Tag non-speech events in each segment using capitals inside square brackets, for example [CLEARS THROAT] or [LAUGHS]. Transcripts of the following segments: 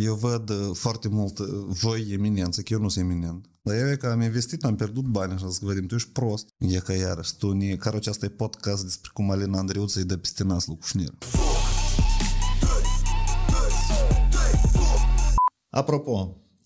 Eu văd uh, foarte mult uh, voi eminență, că eu nu sunt eminent. Dar eu e că am investit, am pierdut bani așa să vedem, tu ești prost. E că iarăși, tu ne, care aceasta e podcast despre cum Alina Andreuță îi dă peste nas lui Cușnir. Apropo, Uh,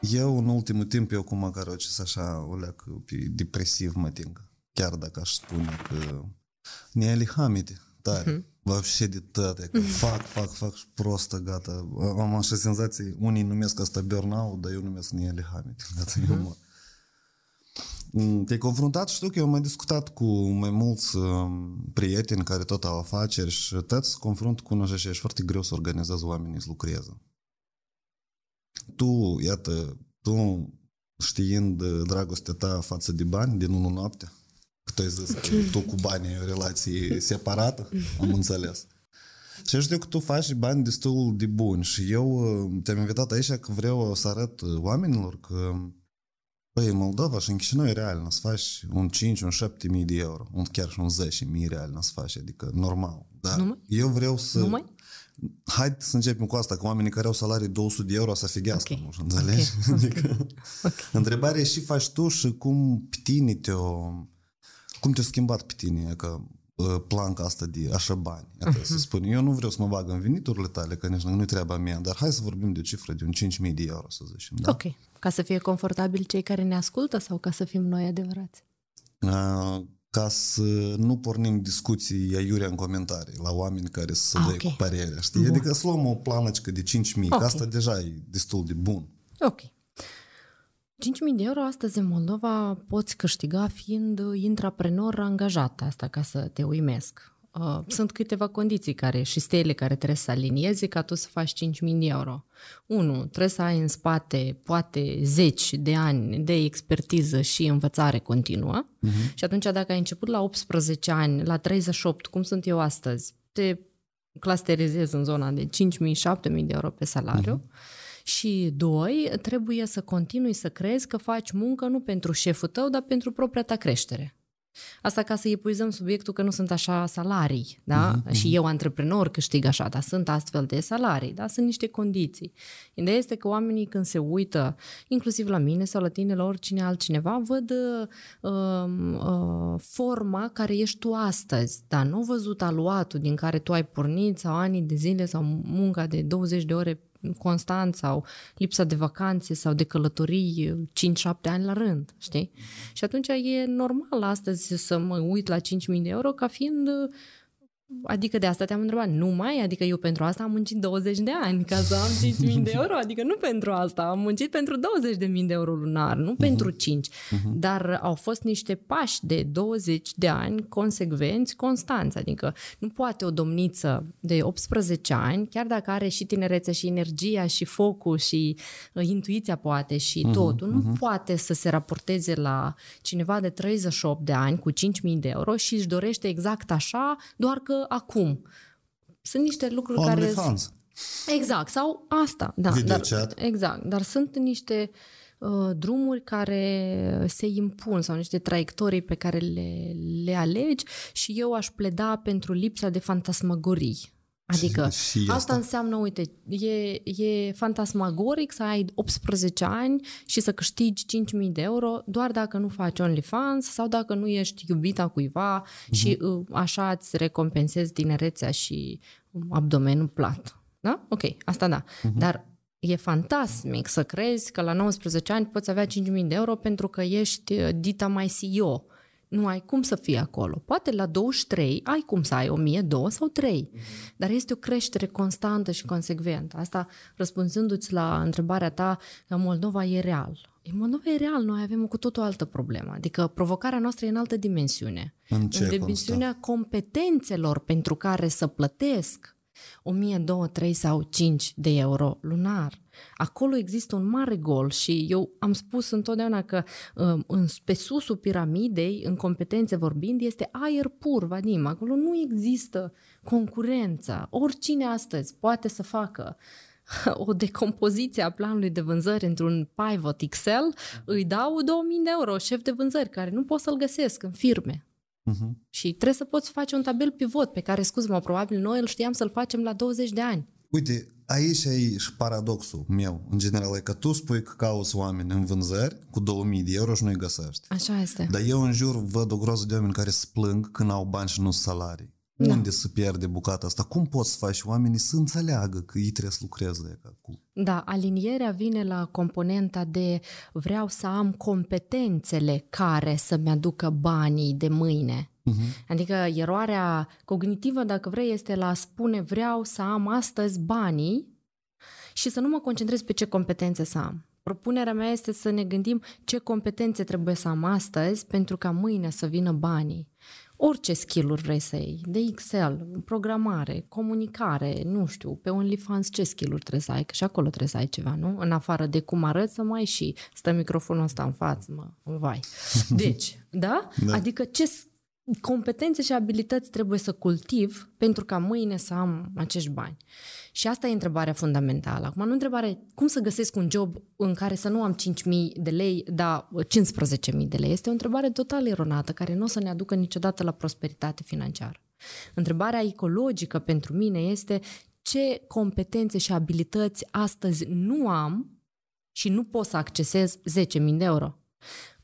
Eu, în ultimul timp, eu cum măcar o așa, o leac pe depresiv mă ting. Chiar dacă aș spune că ne alihamite tare. Uh-huh. Вообще de toate. Că fac, fac, fac și prostă, gata. Am așa senzații, unii numesc asta burnout, dar eu numesc nealihamite. Gata, uh-huh. eu mă... Te-ai confruntat, știu că eu am mai discutat cu mai mulți prieteni care tot au afaceri și toți se confrunt cu așa și e foarte greu să organizezi oamenii să lucreze tu, iată, tu știind dragostea ta față de bani din unul noapte, că tu ai zis că tu cu banii ai o relație separată, am înțeles. Și știu că tu faci bani destul de buni și eu te-am invitat aici că vreau să arăt oamenilor că Păi, în Moldova și în Chișinău e real să faci un 5, un 7 mii de euro, un chiar și un 10 mii real să faci, adică normal. Dar Numai? eu vreau să... Numai? Hai să începem cu asta, că oamenii care au salarii 200 de euro să fighească, okay. nu înțelegi? Okay. Adică, okay. Întrebarea e și faci tu și cum pe tine te-o... Cum te-a schimbat pe tine că planca asta de așa bani. Iată, uh-huh. să spun, eu nu vreau să mă bag în veniturile tale, că nici nu-i treaba mea, dar hai să vorbim de o cifră de un 5.000 de euro, să zicem. Da? Ok. Ca să fie confortabil cei care ne ascultă sau ca să fim noi adevărați? Uh, ca să nu pornim discuții aiurea în comentarii la oameni care să ah, dea okay. cu părerea, știi? Bun. Adică să luăm o planăcică de 5.000, okay. că asta deja e destul de bun. Ok. 5.000 de euro astăzi în Moldova poți câștiga fiind intraprenor angajat, asta ca să te uimesc. Uh, sunt câteva condiții care și stele care trebuie să alinieze ca tu să faci 5.000 de euro. Unu, trebuie să ai în spate poate zeci de ani de expertiză și învățare continuă uh-huh. și atunci dacă ai început la 18 ani, la 38, cum sunt eu astăzi, te clusterizezi în zona de 5.000-7.000 de euro pe salariu. Uh-huh. Și doi, trebuie să continui să crezi că faci muncă nu pentru șeful tău, dar pentru propria ta creștere. Asta ca să epuizăm subiectul că nu sunt așa salarii, da? Uh-huh, Și eu, antreprenor, câștig așa, dar sunt astfel de salarii, da? Sunt niște condiții. Ideea este că oamenii când se uită, inclusiv la mine sau la tine, la oricine altcineva, văd uh, uh, forma care ești tu astăzi, dar nu văzut aluatul din care tu ai pornit sau ani de zile sau munca de 20 de ore constant sau lipsa de vacanțe sau de călătorii 5-7 ani la rând, știi? Și atunci e normal astăzi să mă uit la 5.000 de euro ca fiind Adică de asta te-am întrebat, nu mai? Adică eu pentru asta am muncit 20 de ani ca să am 5.000 de euro? Adică nu pentru asta, am muncit pentru 20.000 de euro lunar, nu uh-huh. pentru 5. Uh-huh. Mhm. Dar au fost niște pași de 20 de ani consecvenți, constanți. Adică nu poate o domniță de 18 ani, chiar dacă are și tinerețea și energia și focul și uh, intuiția poate și uh-huh. totul, nu uh-huh. poate să se raporteze la cineva de 38 de ani cu 5.000 de euro și își dorește exact așa, doar că acum. Sunt niște lucruri Only care... Fans. Exact, sau asta. Da, dar, exact, dar sunt niște uh, drumuri care se impun sau niște traiectorii pe care le, le alegi și eu aș pleda pentru lipsa de fantasmagorii Adică și, și asta. asta înseamnă, uite, e, e fantasmagoric să ai 18 ani și să câștigi 5.000 de euro doar dacă nu faci OnlyFans sau dacă nu ești iubita cuiva uh-huh. și uh, așa îți recompensezi tinerețea și abdomenul plat. Da? Ok, asta da. Uh-huh. Dar E fantastic să crezi că la 19 ani poți avea 5.000 de euro pentru că ești uh, dita mai CEO. Nu ai cum să fii acolo. Poate la 23 ai cum să ai 1000, 2 sau 3. Mm-hmm. Dar este o creștere constantă și consecventă. Asta răspunzându-ți la întrebarea ta că Moldova e real. În Moldova e real, noi avem o cu totul altă problemă. Adică provocarea noastră e în altă dimensiune. În ce în dimensiunea competențelor pentru care să plătesc 1000, 2, 3 sau 5 de euro lunar. Acolo există un mare gol și eu am spus întotdeauna că um, în, pe susul piramidei, în competențe vorbind, este aer pur, Vadim. Acolo nu există concurența. Oricine astăzi poate să facă [LAUGHS] o decompoziție a planului de vânzări într-un pivot Excel, îi dau 2000 de euro șef de vânzări, care nu pot să-l găsesc în firme. Uh-huh. Și trebuie să poți face un tabel pivot pe care, scuze-mă, probabil noi îl știam să-l facem la 20 de ani. Uite, aici e și paradoxul meu, în general, e că tu spui că cauți oameni în vânzări cu 2000 de euro și nu-i găsești. Așa este. Dar eu în jur văd o groză de oameni care se plâng când au bani și nu salarii. Da. Unde se pierde bucata asta? Cum poți să faci oamenii să înțeleagă că ei trebuie să lucreze cu? Da, alinierea vine la componenta de vreau să am competențele care să-mi aducă banii de mâine. Uh-huh. Adică eroarea cognitivă, dacă vrei, este la a spune vreau să am astăzi banii și să nu mă concentrez pe ce competențe să am. Propunerea mea este să ne gândim ce competențe trebuie să am astăzi pentru ca mâine să vină banii orice skill-uri vrei să iei, de Excel, programare, comunicare, nu știu, pe OnlyFans ce skill-uri trebuie să ai, că și acolo trebuie să ai ceva, nu? În afară de cum arăți, să mai și stă microfonul ăsta în față, mă, vai. [LAUGHS] Deci, da? da? Adică ce competențe și abilități trebuie să cultiv pentru ca mâine să am acești bani. Și asta e întrebarea fundamentală. Acum, nu întrebare cum să găsesc un job în care să nu am 5.000 de lei, dar 15.000 de lei. Este o întrebare total eronată, care nu o să ne aducă niciodată la prosperitate financiară. Întrebarea ecologică pentru mine este ce competențe și abilități astăzi nu am și nu pot să accesez 10.000 de euro.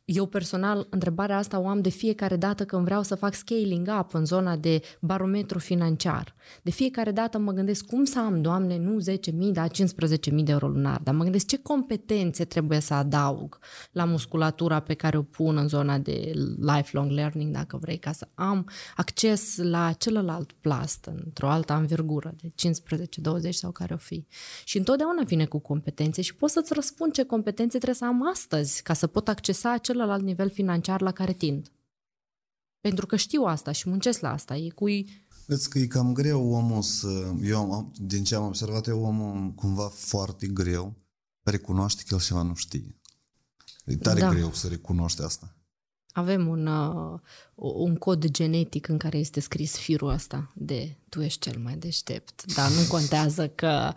Eu personal, întrebarea asta o am de fiecare dată când vreau să fac scaling up în zona de barometru financiar. De fiecare dată mă gândesc cum să am, Doamne, nu 10.000, dar 15.000 de euro lunar, dar mă gândesc ce competențe trebuie să adaug la musculatura pe care o pun în zona de lifelong learning, dacă vrei, ca să am acces la celălalt plast într-o altă anvergură de 15, 20 sau care o fi. Și întotdeauna vine cu competențe și pot să-ți răspund ce competențe trebuie să am astăzi ca să pot accesa acel celălalt nivel financiar la care tind. Pentru că știu asta și muncesc la asta. E cu... Vezi că e cam greu omul să... Eu, am, din ce am observat eu, omul cumva foarte greu recunoaște că el ceva nu știe. E tare da. greu să recunoște asta. Avem un, uh, un cod genetic în care este scris firul ăsta de tu ești cel mai deștept, dar nu contează că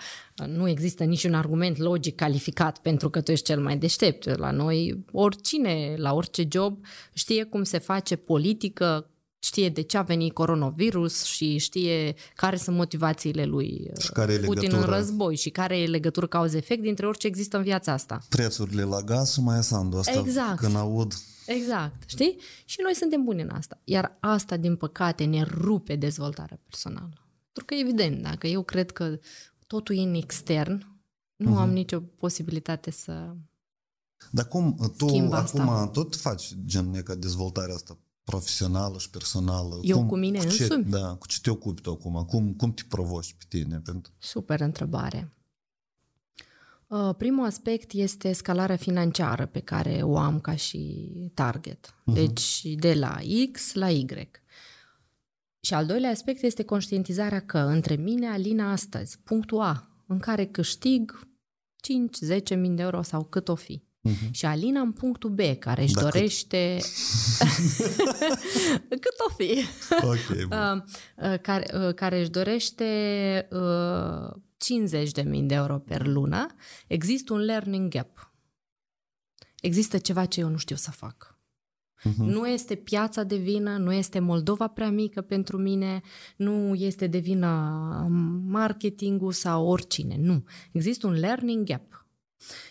nu există niciun argument logic calificat pentru că tu ești cel mai deștept. La noi, oricine, la orice job, știe cum se face politică, știe de ce a venit coronavirus și știe care sunt motivațiile lui și care e Putin legătura? în război și care e legătură cauze-efect dintre orice există în viața asta. Prețurile la gaz și mai asandu asta exact. când aud Exact, știi? Și noi suntem buni în asta. Iar asta, din păcate, ne rupe dezvoltarea personală. Pentru că, evident, dacă eu cred că totul e în extern, nu uh-huh. am nicio posibilitate să Dar cum tu acum asta. tot faci gen ca dezvoltarea asta profesională și personală? Eu cum, cu mine cu ce, însumi? Da, cu ce te ocupi tu acum? Cum, cum te provoci pe tine? Pentru... Super întrebare. Uh, primul aspect este scalarea financiară pe care o am ca și target. Uh-huh. Deci de la X la Y. Și al doilea aspect este conștientizarea că între mine, Alina, astăzi, punctul A, în care câștig 5-10 mii de euro sau cât o fi. Uh-huh. Și Alina în punctul B, care își da, dorește... Cât? [LAUGHS] cât o fi. Okay, [LAUGHS] uh, uh, care, uh, care își dorește uh, 50.000 de euro per lună, există un learning gap. Există ceva ce eu nu știu să fac. Uh-huh. Nu este piața de vină, nu este Moldova prea mică pentru mine, nu este de vină marketingul sau oricine. Nu. Există un learning gap.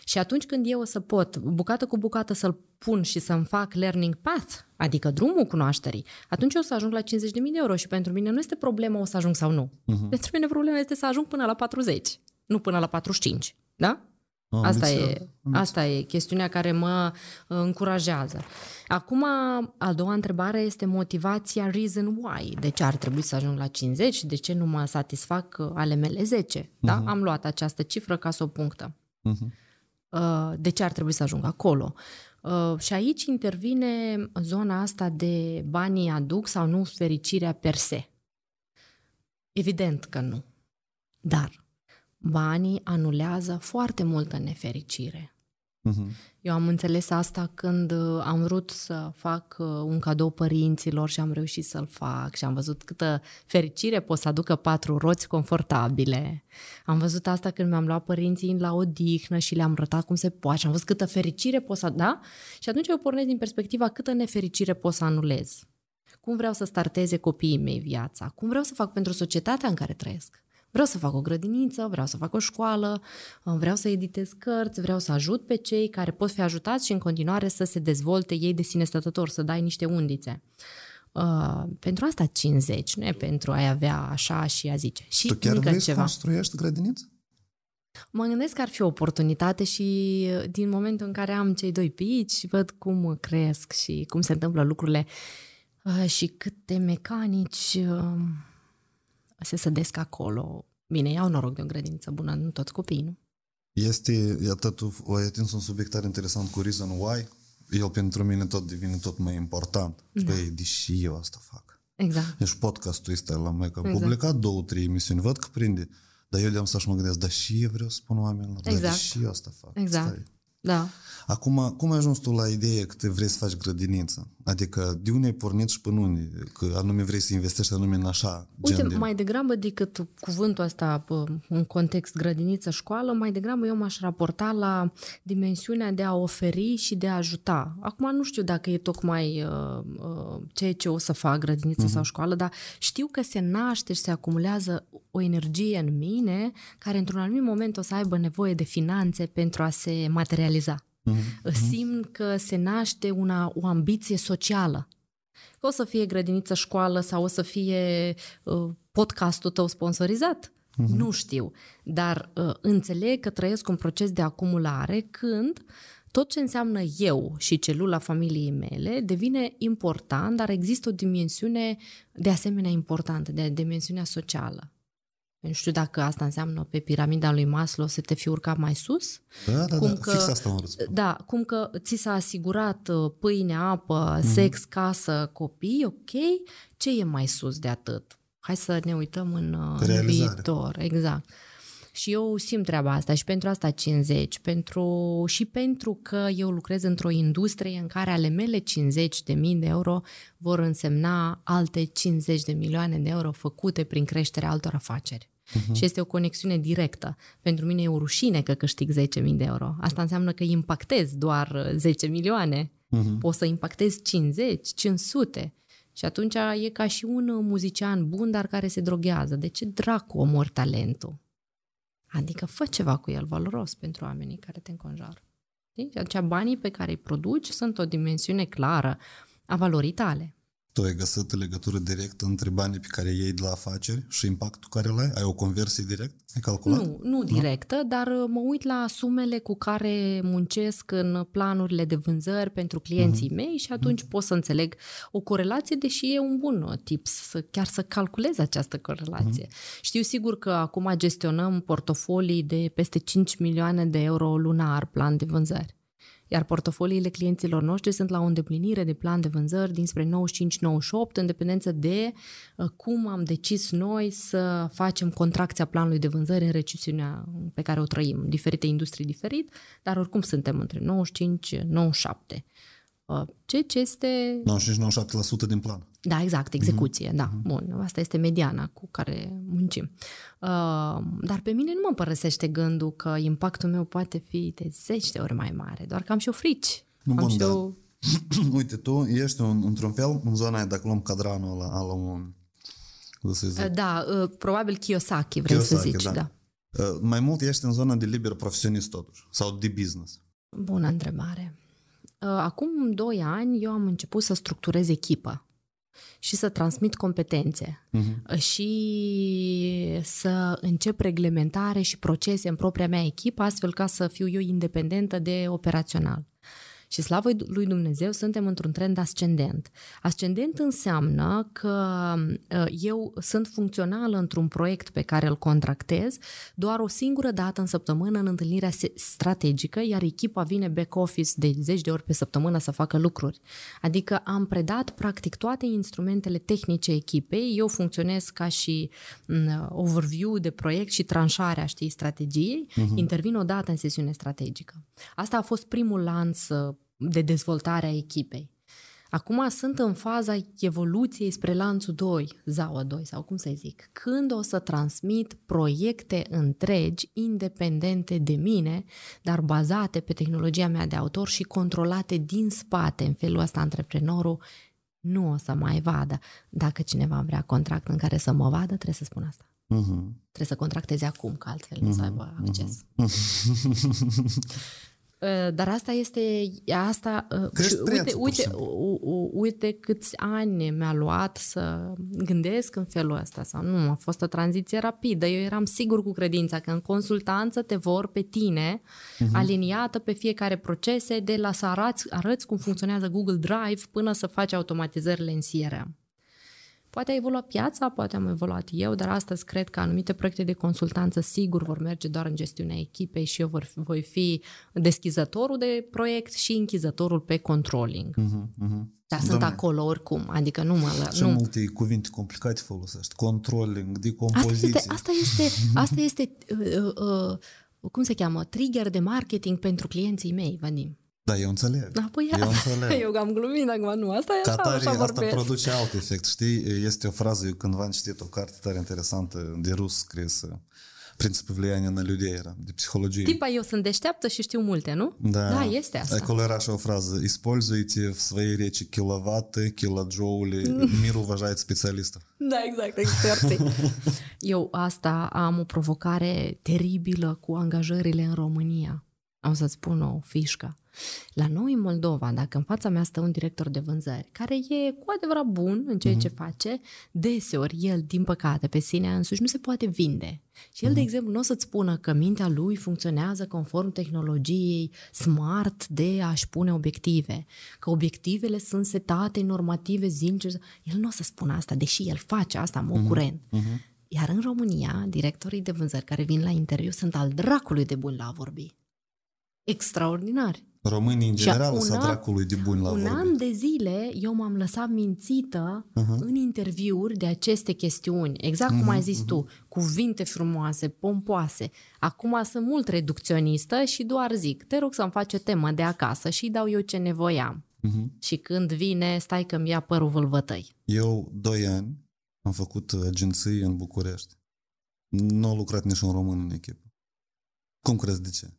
Și atunci când eu o să pot, bucată cu bucată, să-l pun și să-mi fac learning path, adică drumul cunoașterii, atunci o să ajung la 50.000 de euro și pentru mine nu este problema o să ajung sau nu. Uh-huh. Pentru mine problema este să ajung până la 40, nu până la 45. Da? Am Asta înțeles, e, am asta e chestiunea care mă uh, încurajează. Acum, a doua întrebare este motivația reason why. De ce ar trebui să ajung la 50 și de ce nu mă satisfac uh, ale mele 10? Da? Am luat această cifră ca să o punctăm. Mhm. Uh, De ce ar trebui să ajung acolo? Uh, Și aici intervine zona asta de banii aduc sau nu fericirea per se. Evident că nu. Dar banii anulează foarte multă nefericire. Mhm. Eu am înțeles asta când uh, am vrut să fac uh, un cadou părinților și am reușit să-l fac și am văzut câtă fericire pot să aducă patru roți confortabile. Am văzut asta când mi-am luat părinții la odihnă și le-am arătat cum se poate și am văzut câtă fericire pot să... Da? Și atunci eu pornesc din perspectiva câtă nefericire pot să anulez. Cum vreau să starteze copiii mei viața? Cum vreau să fac pentru societatea în care trăiesc? Vreau să fac o grădiniță, vreau să fac o școală, vreau să editez cărți, vreau să ajut pe cei care pot fi ajutați și în continuare să se dezvolte ei de sine stătător, să dai niște undițe. Uh, pentru asta 50, nu e pentru a avea așa și a zice. Și Tu chiar încă vrei să ceva. construiești grădiniță? Mă gândesc că ar fi o oportunitate și uh, din momentul în care am cei doi pici, văd cum cresc și cum se întâmplă lucrurile uh, și câte mecanici uh, se sădesc acolo. Bine, iau noroc de o grădiniță bună, nu toți copiii, nu? Este, iată, tu ai atins un subiect tare interesant cu Reason Why. El pentru mine tot devine tot mai important. Da. Păi, deși eu asta fac. Exact. Deci podcastul ăsta la mai că am Exact. publicat două, trei emisiuni, văd că prinde. Dar eu de-am stat și mă gândesc, dar și eu vreau să spun oamenilor, dar Exact. și eu asta fac. Exact. Stai. Da. Acum, cum ai ajuns tu la ideea că te vrei să faci grădiniță? Adică, de unde ai pornit și până unde? Că anume vrei să investești anume în așa, Uite, gen de... mai degrabă decât cuvântul ăsta pă, în context grădiniță, școală, mai degrabă eu m-aș raporta la dimensiunea de a oferi și de a ajuta. Acum nu știu dacă e tocmai uh, uh, ceea ce o să fac grădiniță uh-huh. sau școală, dar știu că se naște și se acumulează o energie în mine care într-un anumit moment o să aibă nevoie de finanțe pentru a se materializa. Uh-huh. Simt că se naște una, o ambiție socială. Că o să fie grădiniță școală sau o să fie uh, podcastul tău sponsorizat. Uh-huh. Nu știu, dar uh, înțeleg că trăiesc un proces de acumulare când tot ce înseamnă eu și celula familiei mele devine important, dar există o dimensiune de asemenea importantă, de dimensiunea socială. Nu știu dacă asta înseamnă pe piramida lui Maslow să te fi urcat mai sus. Da, da, cum da, că- fix asta am vrut să spun. Da, cum că ți s-a asigurat uh, pâine, apă, sex, casă, copii, ok, ce e mai sus de atât? Hai să ne uităm în uh, Realizare. viitor, exact. Și eu simt treaba asta și pentru asta 50, pentru, și pentru că eu lucrez într-o industrie în care ale mele 50 de mii de euro vor însemna alte 50 de milioane de euro făcute prin creșterea altor afaceri. Uh-huh. Și este o conexiune directă. Pentru mine e o rușine că câștig 10.000 de euro. Asta înseamnă că impactez doar uh, 10 milioane. Uh-huh. Poți să impactez 50, 500. Și atunci e ca și un uh, muzician bun, dar care se droghează. De ce dracu omori talentul? Adică fă ceva cu el valoros pentru oamenii care te înconjoară. Știi? Și atunci banii pe care îi produci sunt o dimensiune clară a valorii tale. Tu ai găsit legătură directă între banii pe care îi iei de la afaceri și impactul care îl ai? Ai o conversie direct? Ai calculat? Nu, nu directă, dar uh, mă uit la sumele cu care muncesc în planurile de vânzări pentru clienții mei și atunci pot să înțeleg o corelație, deși e un bun uh, tips să chiar să calculez această corelație. Știu sigur că acum gestionăm portofolii de peste 5 milioane de euro lunar plan de vânzări. Iar portofoliile clienților noștri sunt la o îndeplinire de plan de vânzări dinspre 95-98, în dependență de uh, cum am decis noi să facem contracția planului de vânzări în recesiunea pe care o trăim. Diferite industrii diferit, dar oricum suntem între 95-97. Uh, Ceea ce este 95-97% din plan. da, exact, execuție, mm-hmm. da. Bun, asta este mediana cu care muncim. Uh, dar pe mine nu mă părăsește gândul că impactul meu poate fi de zeci de ori mai mare, doar că am și o frici. Nu, am bun, și da. o... [CLEARS THROAT] Uite, tu ești un, într-un fel în zona aia, dacă luăm cadranul ăla, ala un... cum să zic, Da, uh, probabil Kiyosaki, vrei să Kiyosaki, zici, da. da. Uh, mai mult ești în zona de liber profesionist totuși, sau de business. Bună întrebare. Uh, Acum doi ani eu am început să structurez echipă. și să transmit competențe uh-huh. și să încep reglementare și procese în propria mea echipă, astfel ca să fiu eu independentă de operațional. Și slavă lui Dumnezeu, suntem într-un trend ascendent. Ascendent înseamnă că uh, eu sunt funcțională într-un proiect pe care îl contractez doar o singură dată în săptămână în întâlnirea strategică, iar echipa vine back office de zeci de ori pe săptămână să facă lucruri. Adică am predat practic toate instrumentele tehnice echipei, eu funcționez ca și mm, overview de proiect și tranșarea, știi, strategiei, uh-huh. intervin o dată în sesiune strategică. Asta a fost primul lanț uh, de dezvoltare a echipei. Acum sunt în faza evoluției spre lanțul 2, ZAUA 2 sau cum să zic, când o să transmit proiecte întregi, independente de mine, dar bazate pe tehnologia mea de autor și controlate din spate. În felul ăsta, antreprenorul nu o să mai vadă. Dacă cineva vrea contract în care să mă vadă, trebuie să spun asta. Uh-huh. Trebuie să contracteze acum, că altfel uh-huh. nu să aibă acces. Uh-huh. [LAUGHS] Uh, dar asta este asta uh, și uite, uite, uite câți ani mi-a luat să gândesc în felul ăsta sau nu, a fost o tranziție rapidă. Eu eram sigur cu credința că în consultanță te vor pe tine uh-huh. aliniată pe fiecare procese de la să arăți, arăți cum funcționează Google Drive până să faci automatizările în CRM. Poate a evoluat piața, poate am evoluat eu, dar astăzi cred că anumite proiecte de consultanță sigur vor merge doar în gestiunea echipei și eu vor, voi fi deschizătorul de proiect și închizătorul pe controlling. Uh-huh, uh-huh. Dar sunt acolo oricum, adică nu mă... Ce nu... multe cuvinte complicate folosești. Controlling, decompoziție. Asta este, asta este, [LAUGHS] asta este uh, uh, uh, cum se cheamă, trigger de marketing pentru clienții mei, Vadim. Da, eu înțeleg. Da, păi eu înțeleg. [LAUGHS] Eu am glumit acum, nu, asta e așa, tare, așa Asta produce alt efect, știi? Este o frază, eu cândva am citit o carte tare interesantă de rus scrisă, Принципы влияния на людей era, de psihologie. Tipa, eu sunt deșteaptă și știu multe, nu? Da. Da, este asta. Acolo era așa o frază. Используйте в своей речи киловатты, килоджоули. [LAUGHS] Мир уважает специалистов. Da, [LAUGHS] exact, experții. eu asta am o provocare teribilă cu angajările în România. am să spun o fișcă. La noi în Moldova, dacă în fața mea stă un director de vânzări care e cu adevărat bun în ceea uh-huh. ce face, deseori el, din păcate, pe sine însuși nu se poate vinde. Și el, uh-huh. de mhm. exemplu, nu o să-ți spună că mintea lui funcționează conform tehnologiei smart de a-și pune obiective, că obiectivele sunt setate normative zilnice. El nu o să spună asta, deși el face asta în mod uh-huh. curent. Uh-huh. Iar în România, directorii de vânzări care vin la interviu sunt al dracului de buni la a vorbi extraordinari. Românii, în general, sunt dracului de buni la Un vorbe. an de zile eu m-am lăsat mințită uh-huh. în interviuri de aceste chestiuni. Exact uh-huh, cum ai zis uh-huh. tu, cuvinte frumoase, pompoase. Acum sunt mult reducționistă și doar zic, te rog să-mi faci o temă de acasă și dau eu ce nevoiam. Uh-huh. Și când vine, stai că-mi ia părul vâlvătăi. Eu, doi ani, am făcut agenții în București. Nu a lucrat niciun român în echipă. Cum crezi de ce?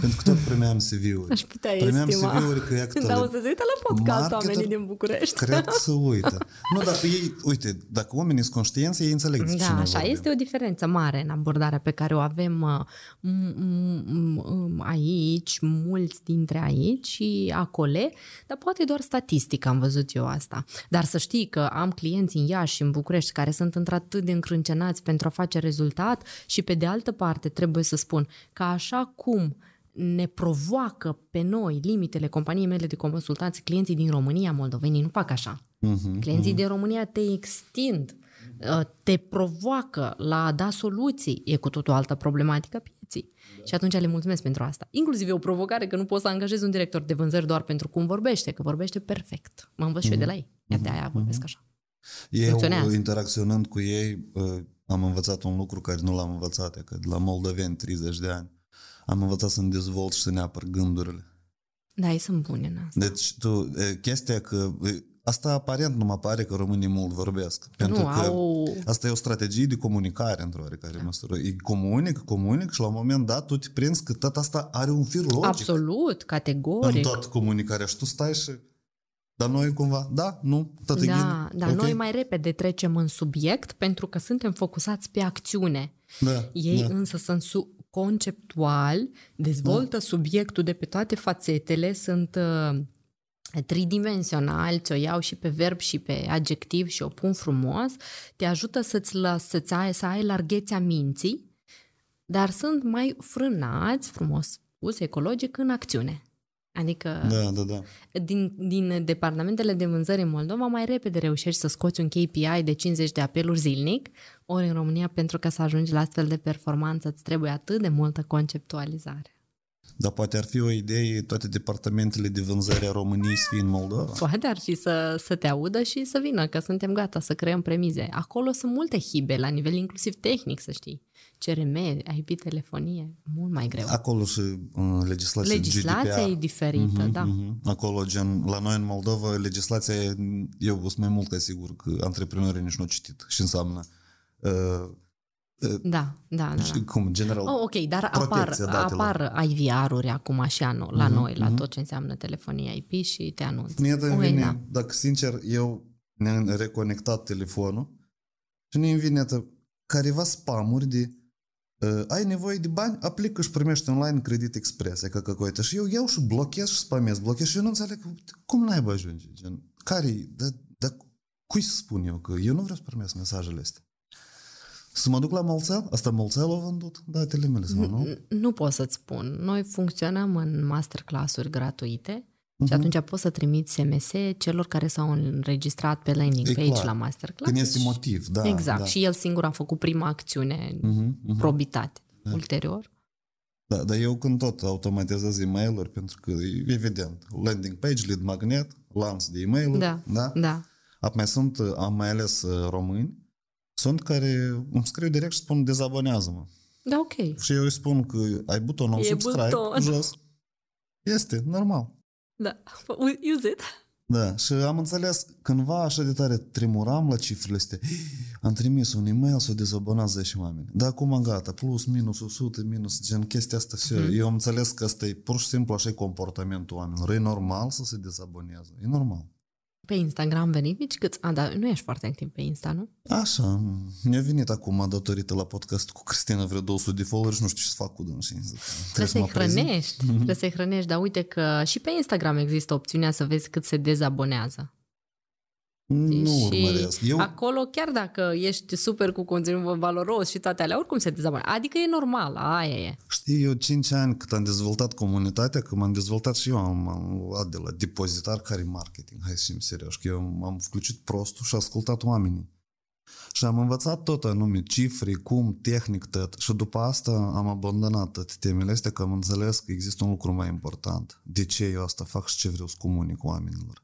Pentru că tot primeam CV-uri. Aș putea primeam estima. CV-uri că Când Da, o să se uită la podcast oamenii din București. Cred că să uită. Nu, dacă ei, uite, dacă oamenii sunt conștienți, ei înțeleg Da, cine așa, vorbim. este o diferență mare în abordarea pe care o avem uh, aici, mulți dintre aici și acole, dar poate doar statistic am văzut eu asta. Dar să știi că am clienți în Iași și în București care sunt într-atât de încrâncenați pentru a face rezultat și pe de altă parte trebuie să spun că așa cum ne provoacă pe noi limitele companiei mele de consultanți, clienții din România, moldovenii nu fac așa. Uh-huh, clienții uh-huh. din România te extind, uh, te provoacă la a da soluții. E cu totul o altă problematică pieții. Da. Și atunci le mulțumesc pentru asta. Inclusiv e o provocare că nu poți să angajezi un director de vânzări doar pentru cum vorbește, că vorbește perfect. Mă învăț uh-huh. și eu de la ei. Iar de aia vorbesc așa. Eu, interacționând cu ei, uh, am învățat un lucru care nu l-am învățat, că de la moldoveni 30 de ani am învățat să-mi dezvolt și să ne apăr gândurile. Da, ei sunt bune în asta. Deci, tu, chestia că Asta aparent nu mă pare că românii mult vorbesc. Pentru nu, că au... asta e o strategie de comunicare într-o oarecare da. măsură. E comunic, comunic și la un moment dat tu te prinzi că tot asta are un fir logic. Absolut, categoric. În toată comunicarea și tu stai și dar noi cumva, da, nu, tot Da, dar okay. noi mai repede trecem în subiect pentru că suntem focusați pe acțiune. Da, Ei da. însă sunt su- conceptual, dezvoltă da. subiectul de pe toate fațetele, sunt uh, tridimensional, ți-o iau și pe verb și pe adjectiv și o pun frumos, te ajută să-ți, las, să-ți ai, să ai larghețea minții, dar sunt mai frânați, frumos spus, ecologic, în acțiune. Adică Da, da, da. din, din departamentele de vânzări în Moldova mai repede reușești să scoți un KPI de 50 de apeluri zilnic, ori în România pentru ca să ajungi la astfel de performanță îți trebuie atât de multă conceptualizare. Dar poate ar fi o idee toate departamentele de vânzare a României să fie în Moldova. Poate ar fi să, să te audă și să vină, că suntem gata să creăm premize. Acolo sunt multe hibe, la nivel inclusiv tehnic, să știi. CRM, IP, telefonie, mult mai greu. Acolo și uh, legislația Legislația GDPR. e diferită, Mhm, da. mhm. Acolo, gen, la noi în Moldova, legislația, e- eu sunt mai mult ca sigur că antreprenorii nici nu au citit și înseamnă uh, da, da, da. da. Cum, general, oh, ok, dar apar, apar IVR-uri acum și anul, la uh-huh, noi, la uh-huh. tot ce înseamnă telefonie IP și te anunț. Mie okay, vine, da. dacă sincer, eu ne-am reconectat telefonul și ne vine careva spamuri de uh, ai nevoie de bani, aplică și primești online credit expres, ca căcoită. Și eu iau și blochez și spamez, blochez și eu nu înțeleg cum n-ai ajunge. Gen, care, da, da, cui să spun eu că eu nu vreau să primesc mesajele astea? Să mă duc la Molțel? Asta Molțel a vândut datele mele sau nu? Nu pot să-ți spun. Noi funcționăm în masterclass-uri gratuite Mhm. și atunci poți să trimiți SMS celor care s-au înregistrat pe landing E page clar. la masterclass. Când este Și- motiv, da. exact. Da. Și el singur a făcut prima acțiune, Mhm, mhm. probitate. Ulterior. Da, dar eu când tot automatizez e mail pentru că e evident, landing page, lead magnet, lanț de e mail Da, da? da. Apoi mai sunt, am mai ales uh, români, sunt care îmi scriu direct și spun dezabonează-mă. Da, ok. Și eu îi spun că ai butonul E subscribe buton. jos. Este, normal. Da. Use it. Da, și am înțeles, cândva așa de tare tremuram la cifrele astea. Am trimis un e-mail, s-au dezabonat 10 oameni. Da, acum gata, plus, minus, 100, minus, gen chestia asta. Mm-hmm. Eu am înțeles că asta e pur și simplu așa e comportamentul oamenilor. E normal să se dezaboneze. E normal. Pe Instagram verifici câți... A, dar nu ești foarte activ pe Insta, nu? Așa, mi-a venit acum datorită la podcast cu Cristina vreo 200 de followeri și nu știu ce să fac cu dânsii. Trebuie să-i hrănești. Trebuie să-i hrănești, dar uite că și pe Instagram există opțiunea să vezi cât se dezabonează. Nu și urmăresc. Eu, acolo, chiar dacă ești super cu conținut valoros și toate alea, oricum se dezabonează. Adică e normal, aia e. știi, eu 5 ani cât am dezvoltat comunitatea, că m-am dezvoltat și eu, am, am luat de la depozitar care e marketing, hai să fim serioși, că eu am включit prostul și ascultat oamenii. Și am învățat tot anume, cifre, cum, tehnic, tot. Și după asta am abandonat toate temele astea, că am înțeles că există un lucru mai important. De ce eu asta fac și ce vreau să comunic oamenilor.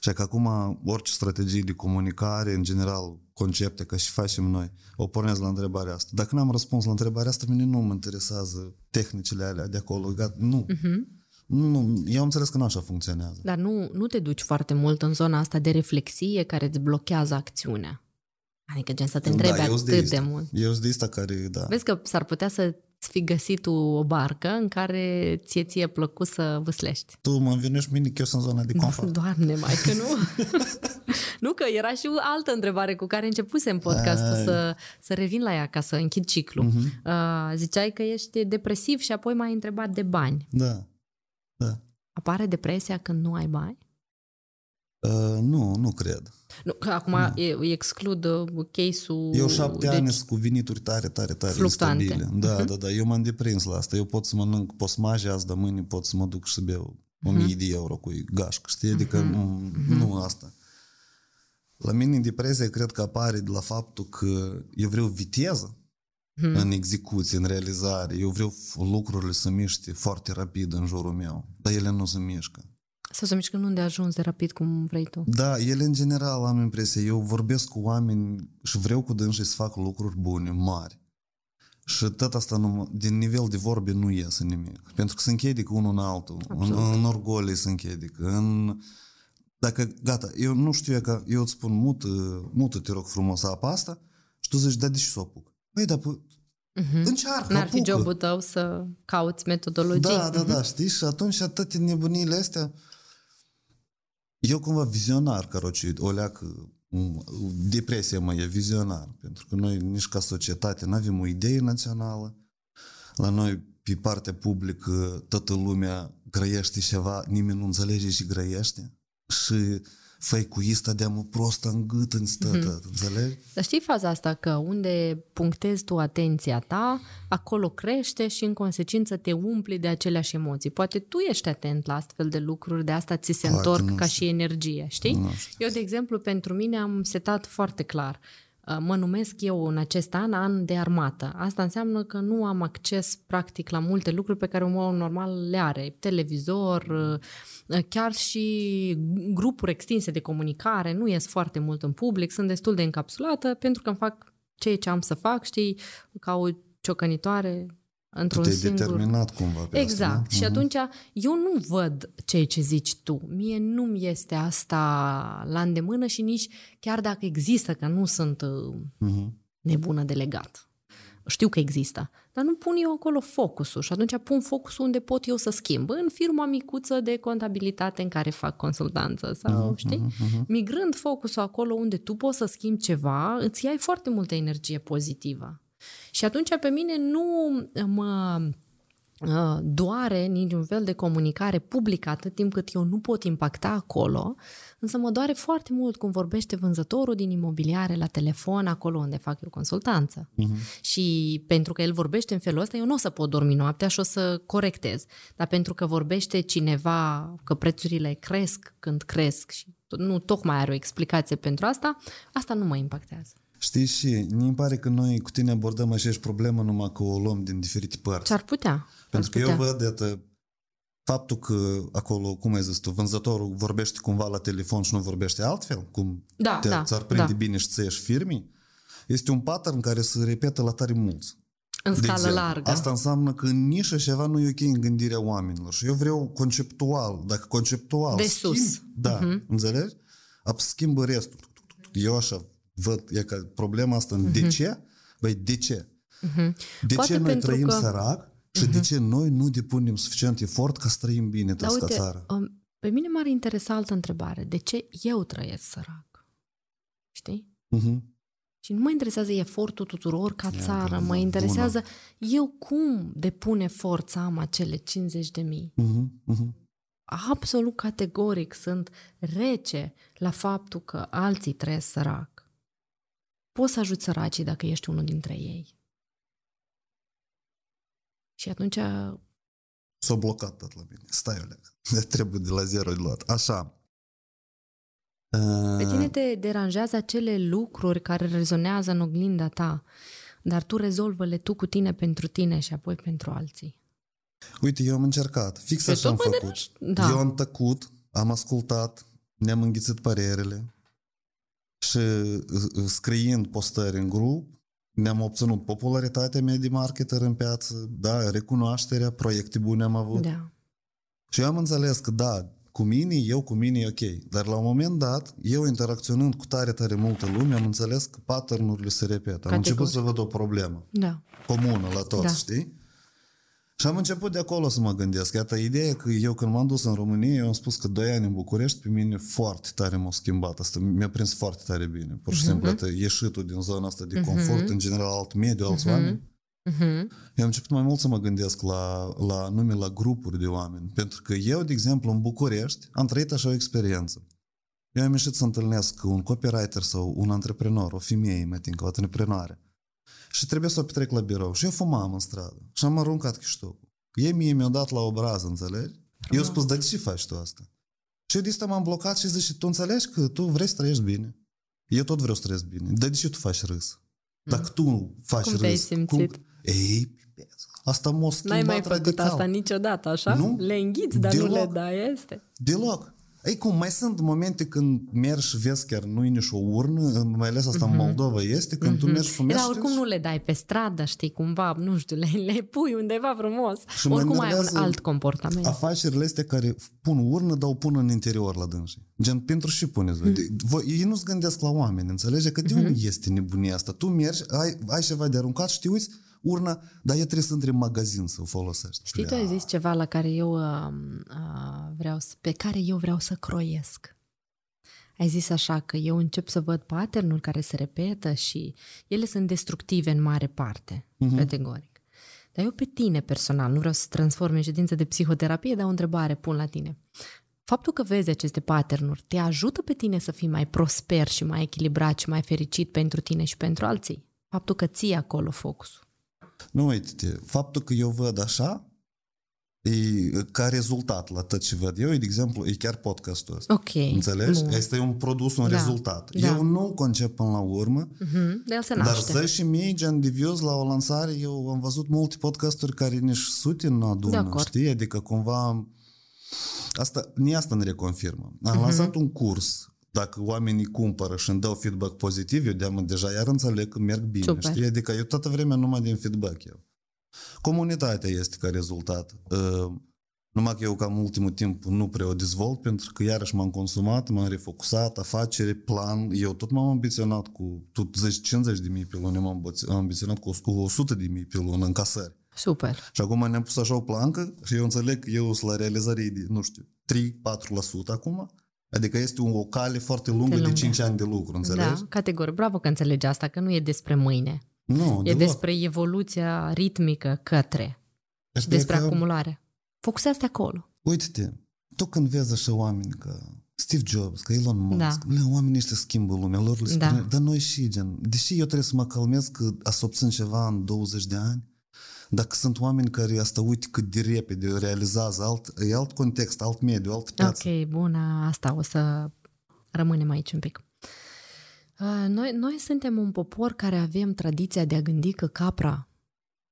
Și că acum orice strategie de comunicare, în general, concepte, ca și facem noi, o pornesc la întrebarea asta. Dacă n-am răspuns la întrebarea asta, mine nu mă interesează tehnicile alea de acolo. Gata, nu. Uh-huh. nu. Eu am înțeles că nu așa funcționează. Dar nu, nu te duci foarte mult în zona asta de reflexie care îți blochează acțiunea. Adică gen să te întrebi da, eu sunt atât de, asta. mult. Eu sunt de asta care, da. Vezi că s-ar putea să fi găsit tu o barcă în care ție ție plăcut să vâslești. Tu mă învinuiești mine că eu sunt în zona de confort. [LAUGHS] Doamne, mai că nu. [LAUGHS] nu, că era și o altă întrebare cu care începusem podcastul Ai. să, să revin la ea ca să închid ciclul. Mhm. Uh, ziceai că ești depresiv și apoi m-ai întrebat de bani. Da. Da. Apare depresia când nu ai bani? Uh, nu, nu cred. Nu, că acum e, exclud uh, case-ul... Eu șapte deci- ani sunt cu venituri tare, tare, tare Fluctuante. instabile. Da, Mhm. da, da. Eu m-am deprins la asta. Eu pot să mănânc posmaje azi, dar mâine pot să mă duc și să beau o Mhm. mie de euro cu gașcă, știi? Adică mm, nu asta. La mine depresia cred că apare de la faptul că eu vreau viteză Mhm. în execuție, în realizare. Eu vreau f- lucrurile să miște foarte rapid în jurul meu, dar ele nu se mișcă. Să se mișcă nu de ajuns de rapid cum vrei tu. Da, ele în general am impresia, eu vorbesc cu oameni și vreau cu dânsii să fac lucruri bune, mari. Și tot asta, nu, din nivel de vorbe nu iese nimic. Pentru că se închedică unul în altul. În, Absolut. în orgolii se închedică. În, dacă, gata, eu nu știu, că eu îți spun, mută, mută te rog frumos apa asta și tu zici, da, de ce să o apuc? Păi, da, pă, Mhm. încearcă, N-ar fi apucă. jobul tău să cauți metodologii. Da, da, da, știi? Și atunci toate nebunile astea eu cumva vizionar, căroci, o leacă, depresie mă e vizionar, pentru că noi nici ca societate nu avem o idee națională, la noi pe partea publică toată lumea grăiește ceva, nimeni nu înțelege și grăiește. Și făicuista de mă prost în gât în stătă, mm-hmm. înțelegi? Dar știi faza asta că unde punctezi tu atenția ta, acolo crește și în consecință te umpli de aceleași emoții. Poate tu ești atent la astfel de lucruri, de asta ți se Poate întorc ca și energie, știi? Nu știu. Eu, de exemplu, pentru mine am setat foarte clar. Uh, mă numesc eu în acest an an de armată. Asta înseamnă că nu am acces practic la multe lucruri pe care un om normal le are. Televizor, uh, chiar și grupuri extinse de comunicare, nu ies foarte mult în public, sunt destul de încapsulată pentru că îmi fac ceea ce am să fac, știi, ca o ciocănitoare într-un Te-ai singur... determinat cumva pe Exact. asta, Și atunci eu nu văd ceea ce zici tu. Mie nu-mi este asta la îndemână și nici chiar dacă există, că nu sunt uh, nebună de legat. Știu că există, dar nu pun eu acolo focusul și atunci pun focusul unde pot eu să schimb. În firma micuță de contabilitate în care fac consultanță sau, știi? Migrând focusul acolo unde tu poți să schimbi ceva, îți iei foarte multă energie pozitivă. Și atunci pe mine nu mă uh, doare niciun fel de comunicare publică atât timp cât eu nu pot impacta acolo, însă mă doare foarte mult cum vorbește vânzătorul din imobiliare la telefon acolo unde fac eu consultanță. Uh-huh. Și pentru că el vorbește în felul ăsta, eu nu o să pot dormi noaptea și o să corectez. Dar pentru că vorbește cineva că prețurile cresc când cresc și nu tocmai are o explicație pentru asta, asta nu mă impactează. Știi și mi pare că noi cu tine abordăm aceeași problemă numai că o luăm din diferite părți. Ce-ar putea. Pentru ar că putea. eu văd, iată, faptul că acolo, cum ai zis tu, vânzătorul vorbește cumva la telefon și nu vorbește altfel, cum Da, te, da, ți-ar prinde da. bine și ți firmii, este un pattern care se repetă la tare mulți. În De scală exemplu, largă. Asta înseamnă că în nișă ceva nu e ok în gândirea oamenilor. Și eu vreau conceptual. Dacă conceptual De schimb, sus. Da, Mhm. înțelegi? Ap schimbă restul. Eu așa văd, e că problema asta în de ce? Băi, de ce? De Mhm. Poate ce noi pentru trăim că- Mhm. sărac și de ce noi nu depunem suficient efort ca să trăim bine Dar toți ca uite, țară? um, pe mine m-ar interesa altă întrebare. De ce eu trăiesc sărac? Știi? Mhm. Și nu mă interesează efortul tuturor ca Ia, țară, bună, mă interesează eu cum depun efort să am acele 50 de mii. Mhm. Mhm. Absolut categoric sunt rece la faptul că alții trăiesc sărac. Poți să ajuți săracii dacă ești unul dintre ei. Și atunci S-a blocat tot la mine. Stai, Oleg. [LAUGHS] Trebuie de la zero de luat. Așa. Pe Uh, tine te deranjează acele lucruri care rezonează în oglinda ta, dar tu rezolvă-le tu cu tine pentru tine și apoi pentru alții. Uite, eu am încercat. Fix Pe așa am tot mă făcut. deranj- da. Eu am tăcut, am ascultat, ne-am înghițit părerele și uh, scriind postări în grup, ne-am obținut popularitatea mea de marketer în piață, da, recunoașterea, proiecte bune am avut. Da. Și eu am înțeles că da, cu mine, eu cu mine e ok. Dar la un moment dat, eu interacționând cu tare, tare multă lume, am înțeles că pattern-urile se repetă. Am Categoric. început să văd o problemă Da. comună la toți, Da. știi? Și am început de acolo să mă gândesc. Iată, ideea e că eu când m-am dus în România, eu am spus că doi ani în București, pe mine foarte tare m-a schimbat. Asta mi-a prins foarte tare bine. Pur și simplu, iată, ieșitul din zona asta de confort, în general, alt mediu, alți oameni. Mhm. Eu am început mai mult să mă gândesc la, la nume la grupuri de oameni. Pentru că eu, de exemplu, în București, am trăit așa o experiență. Eu am ieșit să întâlnesc un copywriter sau un antreprenor, o femeie, mai tincă, o antreprenoare. Și trebuie să o petrec la birou. Și eu fumam în stradă. Și am aruncat chiștocul. Ei mie mi-au dat la obraz, înțelegi? Eu am spus, dar de ce faci tu asta? Și eu de asta m-am blocat și zice, tu înțelegi că tu vrei să trăiești bine. Eu tot vreau să trăiesc bine. Dar de ce tu faci râs? Dacă tu faci Cum râs... te-ai simțit? Cum... Ei, asta m-a schimbat N-ai mai făcut radical. asta niciodată, așa? Nu. Le înghiți, dar nu le Deloc. dai, este. Deloc. Ei cum, mai sunt momente când mergi și vezi chiar nu e nici o urnă, mai ales asta în Moldova este, când tu mergi și Dar fumezi și oricum te- nu le dai pe stradă, știi, cumva, nu știu, le, le pui undeva frumos. Și mă oricum ai un enervează alt comportament. afacerile astea care pun urnă, dar o pun în interior la dânsii. Gen, pentru și puneți voi. De- voi. Ei nu-ți gândesc la oameni, înțelege? Că de unde este nebunia asta? Tu mergi, ai, ai ceva de aruncat și te uiți, urna, dar ea trebuie să intri în magazin să o folosești. Știi, tu ai zis ceva la care eu uh, uh, vreau să, pe care eu vreau să croiesc. Ai zis așa că eu încep să văd pattern care se repetă și ele sunt destructive în mare parte, uh-huh. categoric. Dar eu pe tine personal, nu vreau să transform în ședință de psihoterapie, dar o întrebare pun la tine. faptul că vezi aceste pattern te ajută pe tine să fii mai prosper și mai echilibrat și mai fericit pentru tine și pentru alții. Faptul că ții acolo focusul. Nu, uite faptul că eu văd așa, e, ca rezultat la tot ce văd eu, e, de exemplu, e chiar podcastul ăsta. Ok. Înțelegi? Bun. Este un produs, un Da. rezultat. Da. Eu nu concep până la urmă, Mhm, De el se dar naște. 10 mii gen de views la o lansare, eu am văzut multe podcasturi care nici sute nu De adună, acord. știi? Adică cumva... Asta, ni asta ne reconfirmă. Mhm. Am lansat un curs dacă oamenii cumpără și îmi dau feedback pozitiv, eu de deja iar înțeleg că merg bine, Super. știi? Adică eu toată vremea numai din feedback eu. Comunitatea este ca rezultat. Uh, numai că eu cam ultimul timp nu prea o dezvolt pentru că iarăși m-am consumat, m-am refocusat, afacere, plan. Eu tot m-am ambiționat cu tot 10-50 de mii pe lună, m-am ambiț- am ambiționat cu 100 de mii pe lună în casări. Super. Și acum ne-am pus așa o plancă și eu înțeleg că eu sunt la realizare de, nu știu, 3-4% acum. Adică este o cale foarte lungă de lungă. 5 ani de lucru, înțelegi? Da, categoric. Bravo că înțelegi asta, că nu e despre mâine. Nu, E deloc. despre evoluția ritmică către și Despre despre că- acumulare. Focusează-te acolo. Uite-te, tu când vezi așa oameni ca Steve Jobs, ca Elon Musk, Da. da. Bля, oamenii ăștia schimbă lumea, lor le Da. spune, dar noi și, gen, deși eu trebuie să mă calmez că să obțin ceva în 20 de ani, dacă sunt oameni care asta uite cât de repede realizează alt, e alt context, alt mediu, altă piață. Ok, bună, asta o să rămânem aici un pic. Uh, Noi, noi suntem un popor care avem tradiția de a gândi că capra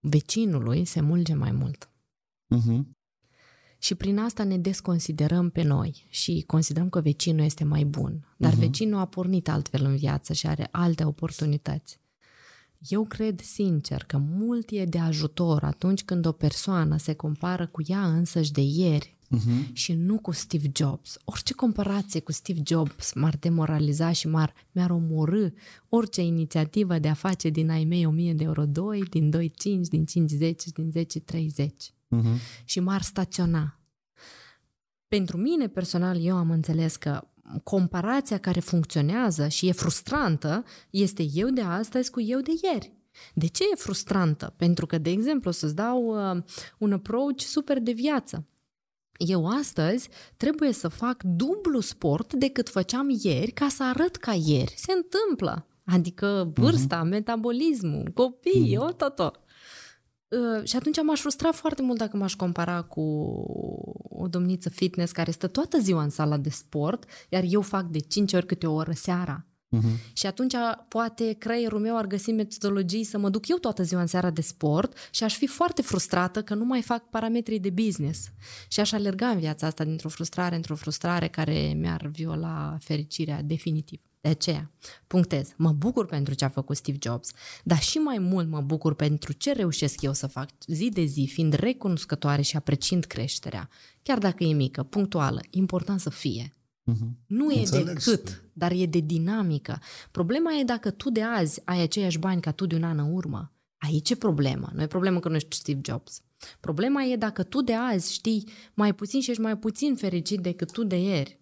vecinului se mulge mai mult. Mhm. Și prin asta ne desconsiderăm pe noi și considerăm că vecinul este mai bun. Dar uh-huh. vecinul a pornit altfel în viață și are alte oportunități. Eu cred sincer că mult e de ajutor atunci când o persoană se compară cu ea însăși de ieri Mhm. și nu cu Steve Jobs. Orice comparație cu Steve Jobs m-ar demoraliza și m-ar, mi-ar omorâ orice inițiativă de a face din ai mei 1000 de euro 2, din 2 5, din 5 10, din 10 30 Mhm. și m-ar staționa. Pentru mine personal, eu am înțeles că comparația care funcționează și e frustrantă este eu de astăzi cu eu de ieri. De ce e frustrantă? Pentru că, de exemplu, să-ți dau uh, un approach super de viață. Eu astăzi trebuie să fac dublu sport decât făceam ieri ca să arăt ca ieri. Se întâmplă. Adică vârsta, uh-huh. metabolismul, copii, uh-huh. o tot, tot. Uh, și atunci m-aș frustra foarte mult dacă m-aș compara cu o domniță fitness care stă toată ziua în sala de sport, iar eu fac de 5 ori câte o oră seara. Uh-huh. Și atunci poate creierul meu ar găsi metodologii să mă duc eu toată ziua în seara de sport și aș fi foarte frustrată că nu mai fac parametrii de business. Și aș alerga în viața asta dintr-o frustrare într-o frustrare care mi-ar viola fericirea definitiv. De aceea, punctez, mă bucur pentru ce a făcut Steve Jobs, dar și mai mult mă bucur pentru ce reușesc eu să fac zi de zi, fiind recunoscătoare și apreciind creșterea. Chiar dacă e mică, punctuală, important să fie. Mhm. Nu e Înțeleg de ce cât, dar e de dinamică. Problema e dacă tu de azi ai aceiași bani ca tu de un an în urmă. Aici e problema. Nu e problemă că nu ești Steve Jobs. Problema e dacă tu de azi știi mai puțin și ești mai puțin fericit decât tu de ieri.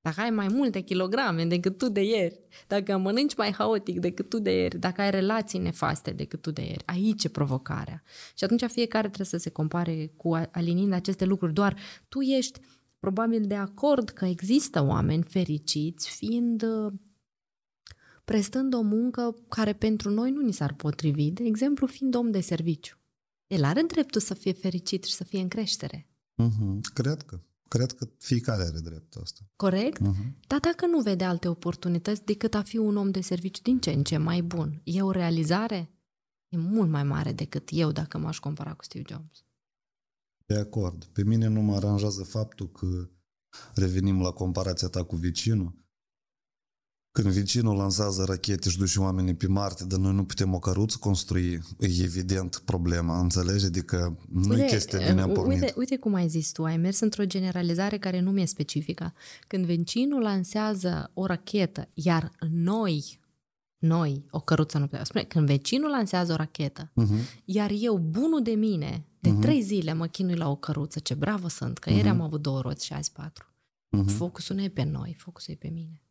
Dacă ai mai multe kilograme decât tu de ieri, dacă mănânci mai haotic decât tu de ieri, dacă ai relații nefaste decât tu de ieri, aici e provocarea. Și atunci fiecare trebuie să se compare cu alinind aceste lucruri. Doar tu ești probabil de acord că există oameni fericiți fiind uh, prestând o muncă care pentru noi nu ni s-ar potrivi, de exemplu fiind om de serviciu. El are dreptul să fie fericit și să fie în creștere. Mhm. Cred că. Cred că fiecare are dreptul asta. Corect? Mhm. Dar dacă nu vede alte oportunități decât a fi un om de serviciu din ce în ce mai bun, e o realizare? E mult mai mare decât eu dacă m-aș compara cu Steve Jobs. De acord. Pe mine nu mă aranjează faptul că revenim la comparația ta cu vecinul. Când vecinul lansează rachete și duce oamenii pe Marte, dar noi nu putem o căruță construi, e evident problema, înțelegi? Adică nu e chestia de ne-a pornit. uite, uite cum ai zis tu, ai mers într-o generalizare care nu mi-e specifică. Când vecinul lansează o rachetă, iar noi, noi, o căruță nu putem spune, când vecinul lansează o rachetă, Uh-huh. iar eu, bunul de mine, de Mhm. trei zile mă chinui la o căruță, ce bravă sunt, că ieri Mhm. am avut două roți și azi patru. Uh-huh. Focusul nu e pe noi, focusul e pe mine.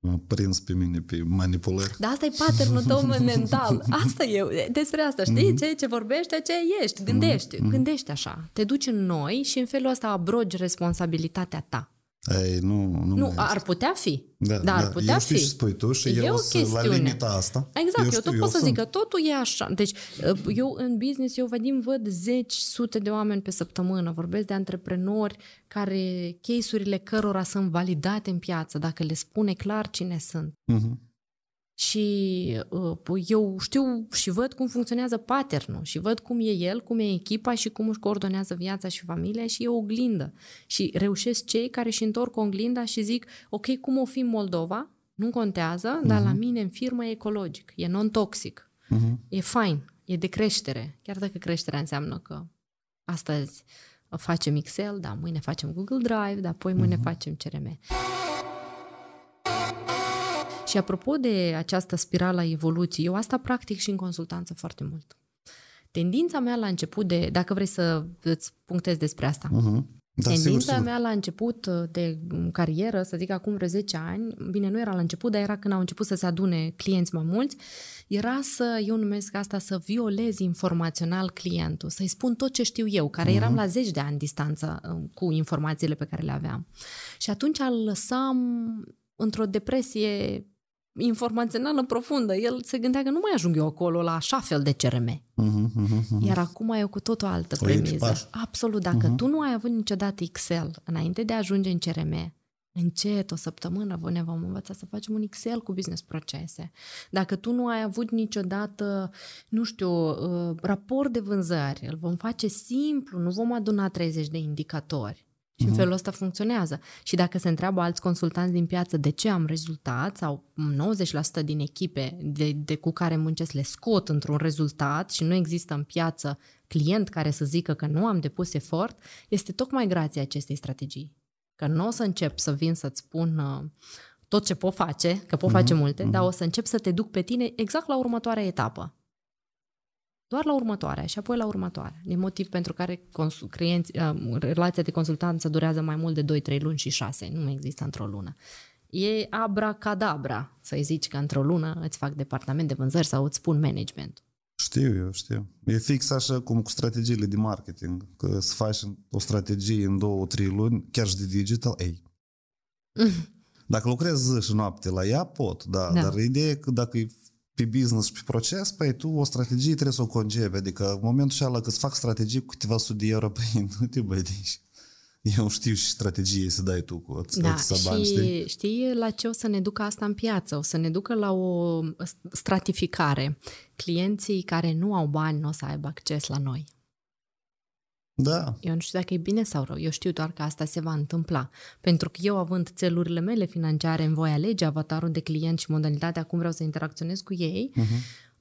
M-a prins pe mine pe manipulări. Dar asta e patternul tău [LAUGHS] mental. Asta e, despre asta, știi? Ceea ce vorbești, aceea ești. Gândești, gândești așa. Te duci în noi și în felul ăsta abrogi responsabilitatea ta. Ei, nu, nu, Nu, mai ar putea fi. Da, dar ar da. putea eu știu fi. ce spui tu și E eu o sunt la chestiune. limita asta. Exact, eu, știu, tot pot să sunt. zic că totul e așa. Deci, eu în business, eu vedim, văd zeci, sute de oameni pe săptămână. Vorbesc de antreprenori care, case-urile cărora sunt validate în piață, dacă le spune clar cine sunt. Mhm. Și uh, eu știu și văd cum funcționează pattern și văd cum e el, cum e echipa și cum își coordonează viața și familia și e o oglindă. Și reușesc cei care își întorc oglinda și zic, ok, cum o fi în Moldova, nu contează, dar la mine în firmă e ecologic, e non-toxic, Mhm. e fain, e de creștere. Chiar dacă creșterea înseamnă că astăzi facem Excel, da, mâine facem Google Drive, dar apoi mâine facem CRM. Și apropo de această spirală a evoluției, eu asta practic și în consultanță foarte mult. Tendința mea la început de, dacă vrei să îți punctez despre asta, Mhm. Da, sigur, Tendința sigur. mea la început uh, de carieră, să zic acum vreo 10 ani, bine, nu era la început, dar era când au început să se adune clienți mai mulți, era să, eu numesc asta, să violezi informațional clientul, să-i spun tot ce știu eu, care eram la zeci de ani distanță uh, cu informațiile pe care le aveam. Și atunci îl lăsam într-o depresie informațională profundă. El se gândea că nu mai ajung eu acolo la așa fel de CRM. Mhm, mhm, mhm. Iar acum e cu tot o altă O premiză. echipaj. Absolut. Dacă uh-huh. tu nu ai avut niciodată Excel înainte de a ajunge în CRM, încet, o săptămână vă ne vom învăța să facem un Excel cu business procese. Dacă tu nu ai avut niciodată, nu știu, uh, raport de vânzări, îl vom face simplu, nu vom aduna 30 de indicatori. Și în felul ăsta funcționează. Și dacă se întreabă alți consultanți din piață de ce am rezultat sau 90% din echipe de, de cu care muncesc le scot într-un rezultat și nu există în piață client care să zică că nu am depus efort, este tocmai grație acestei strategii. Că nu o să încep să vin să-ți spun uh, tot ce pot face, că pot face multe, dar o să încep să te duc pe tine exact la următoarea etapă. Doar la următoarea și apoi la următoarea. E motiv pentru care cons- clienți, uh, relația de consultanță durează mai mult de 2-3 luni și 6. Nu mai există într-o lună. E abracadabra să-i zici că într-o lună îți fac departament de vânzări sau îți spun management. Știu eu, știu. E fix așa cum cu strategiile de marketing. Că să faci o strategie în două, trei luni, chiar și de digital, ei. [LAUGHS] Dacă lucrezi zi și noapte la ea, pot, da. Da. Dar ideea e că dacă e pe business și pe proces, păi tu o strategie trebuie să o concepi. Adică în momentul ăla că îți fac strategii cu câteva sute de euro, păi [LAUGHS] nu te bădiși. Eu știu și strategie să dai tu cu Da, să bani, și știi? știi la ce o să ne ducă asta în piață? O să ne ducă la o stratificare. Clienții care nu au bani nu o să aibă acces la noi. Da, Eu nu știu dacă e bine sau rău, eu știu doar că asta se va întâmpla. Pentru că eu, având țelurile mele financiare, îmi voi alege avatarul de client și modalitatea cum vreau să interacționez cu ei, Mhm.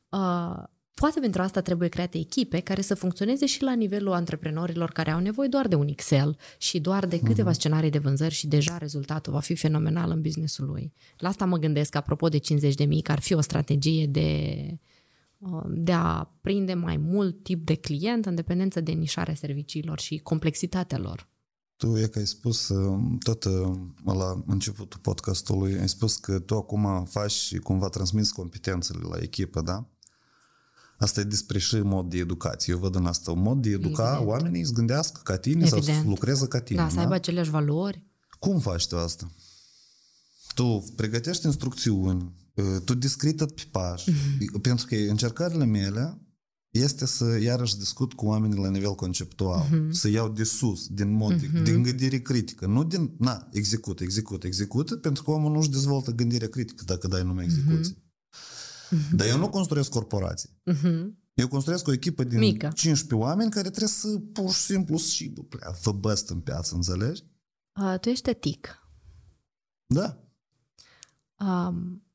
uh, poate pentru asta trebuie create echipe care să funcționeze și la nivelul antreprenorilor care au nevoie doar de un Excel și doar de câteva scenarii de vânzări și deja rezultatul va fi fenomenal în businessul lui. La asta mă gândesc, apropo de 50 de mii, că ar fi o strategie de uh, de a prinde mai mult tip de client în dependență de nișarea serviciilor și complexitatea lor. Tu e că ai spus uh, tot uh, la începutul podcastului, ai spus că tu acum faci și cumva transmiți competențele la echipă, da? Asta e despre și mod de educație. Eu văd în asta un mod de educa Evident. oamenii să gândească ca tine sau să Evident. lucreze ca tine. Da, să aibă aceleași valori. Cum faci tu asta? Tu pregătești instrucțiuni, uh, tu descrii tot pe pași, Mhm. pentru că încercările mele este să iarăși discut cu oamenii la nivel conceptual, Mhm. să iau de sus, din mod, din gândire critică, nu din, na, execută, execută, execută, pentru că omul nu-și dezvoltă gândirea critică dacă dai numai execuție. Dar eu nu construiesc corporații. Mhm. Eu construiesc o echipă din Mică. 15 oameni care trebuie să pur și simplu și bă, plea, vă băst în piață, înțelegi? Uh, tu ești etic. Da. Um,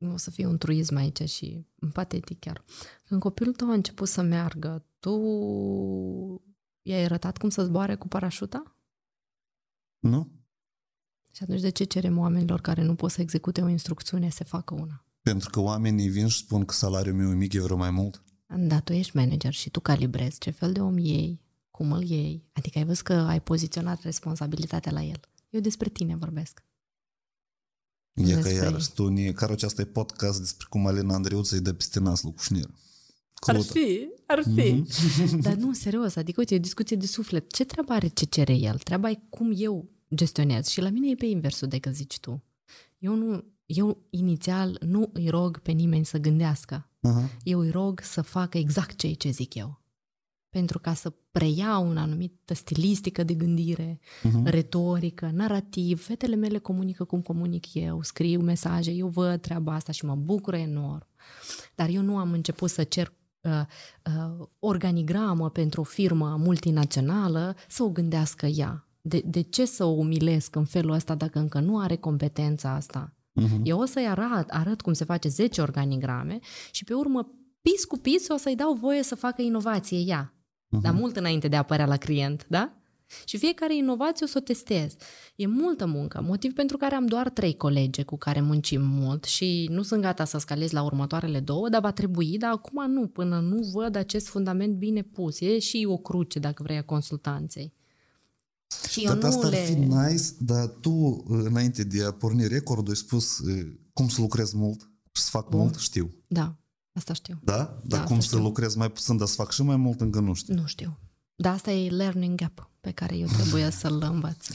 o să fie un truism aici și patetic chiar. Când copilul tău a început să meargă, tu i-ai arătat cum să zboare cu parașuta? Nu? Și atunci de ce cerem oamenilor care nu pot să execute o instrucțiune să facă una? Pentru că oamenii vin și spun că salariul meu e mic, eu vreau mai mult. Da, tu ești manager și tu calibrezi ce fel de om iei, cum îl iei. Adică ai văzut că ai poziționat responsabilitatea la el. Eu despre tine vorbesc. E că Despre- iarăși tu, ne, care aceasta e podcast despre cum Alina Andreuță îi dă peste nas lui Cușnir. Ar fi, ar fi. Mm-hmm. [LAUGHS] Dar nu, serios, adică uite, e o discuție de suflet. Ce treabă are ce cere el? Treaba e cum eu gestionez. Și la mine e pe inversul decât zici tu. Eu nu, eu inițial nu îi rog pe nimeni să gândească. Uh-huh. Eu îi rog să facă exact ceea ce zic eu. Pentru ca să preia o anumită stilistică de gândire, uh-huh. retorică, narrativ. Fetele mele comunică cum comunic eu, scriu mesaje, eu văd treaba asta și mă bucur enorm. Dar eu nu am început să cer uh, uh, organigramă pentru o firmă multinațională să o gândească ea. De, de ce să o umilesc în felul ăsta dacă încă nu are competența asta? Uh-huh. Eu o să-i arăt, arăt cum se face 10 organigrame și pe urmă, pis cu pis, o să-i dau voie să facă inovație ea. Uh-huh. Dar mult înainte de a apărea la client, da? Și fiecare inovație o să o testez. E multă muncă, motiv pentru care am doar trei colege cu care muncim mult și nu sunt gata să scalez la următoarele două, dar va trebui, dar acum nu, până nu văd acest fundament bine pus. E și o cruce, dacă vrei, a consultanței. Și eu dar nu asta le... ar fi nice, dar tu, înainte de a porni recordul, ai spus cum să lucrez mult și să fac Bun. mult, știu. Da, asta știu. Da? Dar da, cum să știu. lucrez mai puțin, dar să fac și mai mult, încă nu știu. Nu știu. Dar asta e learning gap pe care eu trebuie [LAUGHS] să-l învăț.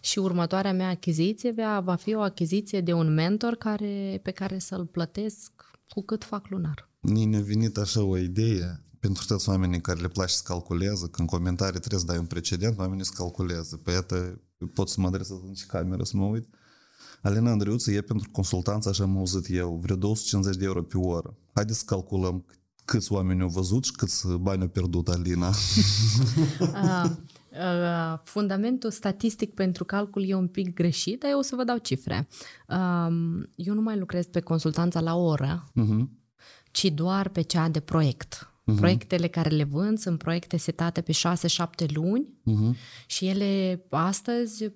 Și următoarea mea achiziție va fi o achiziție de un mentor care, pe care să-l plătesc cu cât fac lunar. Ne-a venit așa o idee pentru toți oamenii care le place să calculează, că în comentarii trebuie să dai un precedent, oamenii să calculează. Păi iată, pot să mă adresez în cameră să mă uit. Alina Andriuță e pentru consultanță, așa am auzit eu, vreo 250 de euro pe oră. Haideți să calculăm câți oameni au văzut și câți bani au pierdut Alina. [LAUGHS] Ah, uh, fundamentul statistic pentru calcul e un pic greșit, dar eu o să vă dau cifre. Um, eu nu mai lucrez pe consultanța la oră, uh-huh. ci doar pe cea de proiect. Uh-huh. Proiectele care le vând sunt proiecte setate pe 6-7 luni uh-huh. și ele astăzi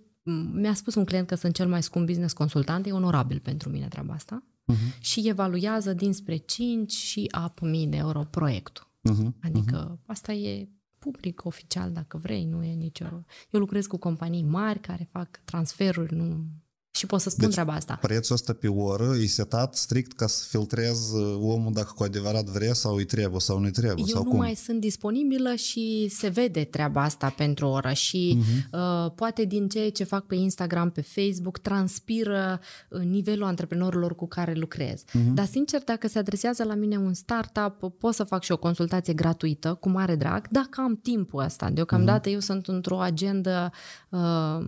mi-a spus un client că sunt cel mai scump business consultant, e onorabil pentru mine treaba asta uh-huh. și evaluează dinspre 5 și up mii de euro proiectul. Uh-huh. Adică uh-huh. asta e public, oficial, dacă vrei, nu e nicio... Eu lucrez cu companii mari care fac transferuri, nu și pot să spun deci, treaba asta. prețul ăsta pe oră e setat strict ca să filtrez uh, omul dacă cu adevărat vrea sau îi trebuie sau nu-i trebuie. Eu sau nu cum? mai sunt disponibilă și se vede treaba asta pentru o oră și uh-huh. uh, poate din ceea ce fac pe Instagram, pe Facebook, transpiră uh, nivelul antreprenorilor cu care lucrez. Uh-huh. Dar sincer, dacă se adresează la mine un startup, pot să fac și o consultație gratuită, cu mare drag, dacă am timpul ăsta. Deocamdată uh-huh. eu sunt într-o agendă uh,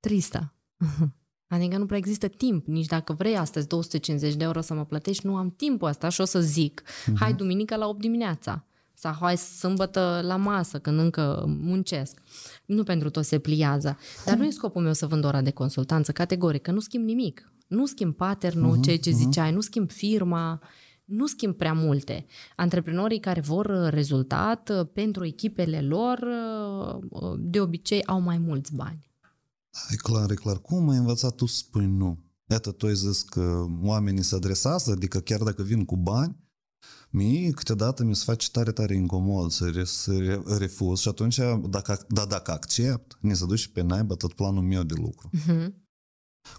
tristă. [LAUGHS] Adică nu prea există timp, nici dacă vrei astăzi 250 de euro să mă plătești, nu am timpul ăsta și o să zic, uh-huh. hai duminică la 8 dimineața sau hai sâmbătă la masă când încă muncesc. Nu pentru tot se pliază. Dar nu e scopul meu să vând ora de consultanță, categoric, că nu schimb nimic. Nu schimb pattern-ul, uh-huh, ceea ce uh-huh. ziceai, nu schimb firma, nu schimb prea multe. Antreprenorii care vor rezultat pentru echipele lor de obicei au mai mulți bani. E clar, e clar. Cum ai învățat tu să spui nu? Iată, tu ai zis că oamenii se adresează, adică chiar dacă vin cu bani, mie câteodată mi se face tare, tare incomod să, re, să refuz și atunci, dacă, da, dacă accept, ne se duce pe naibă tot planul meu de lucru. Uh-huh.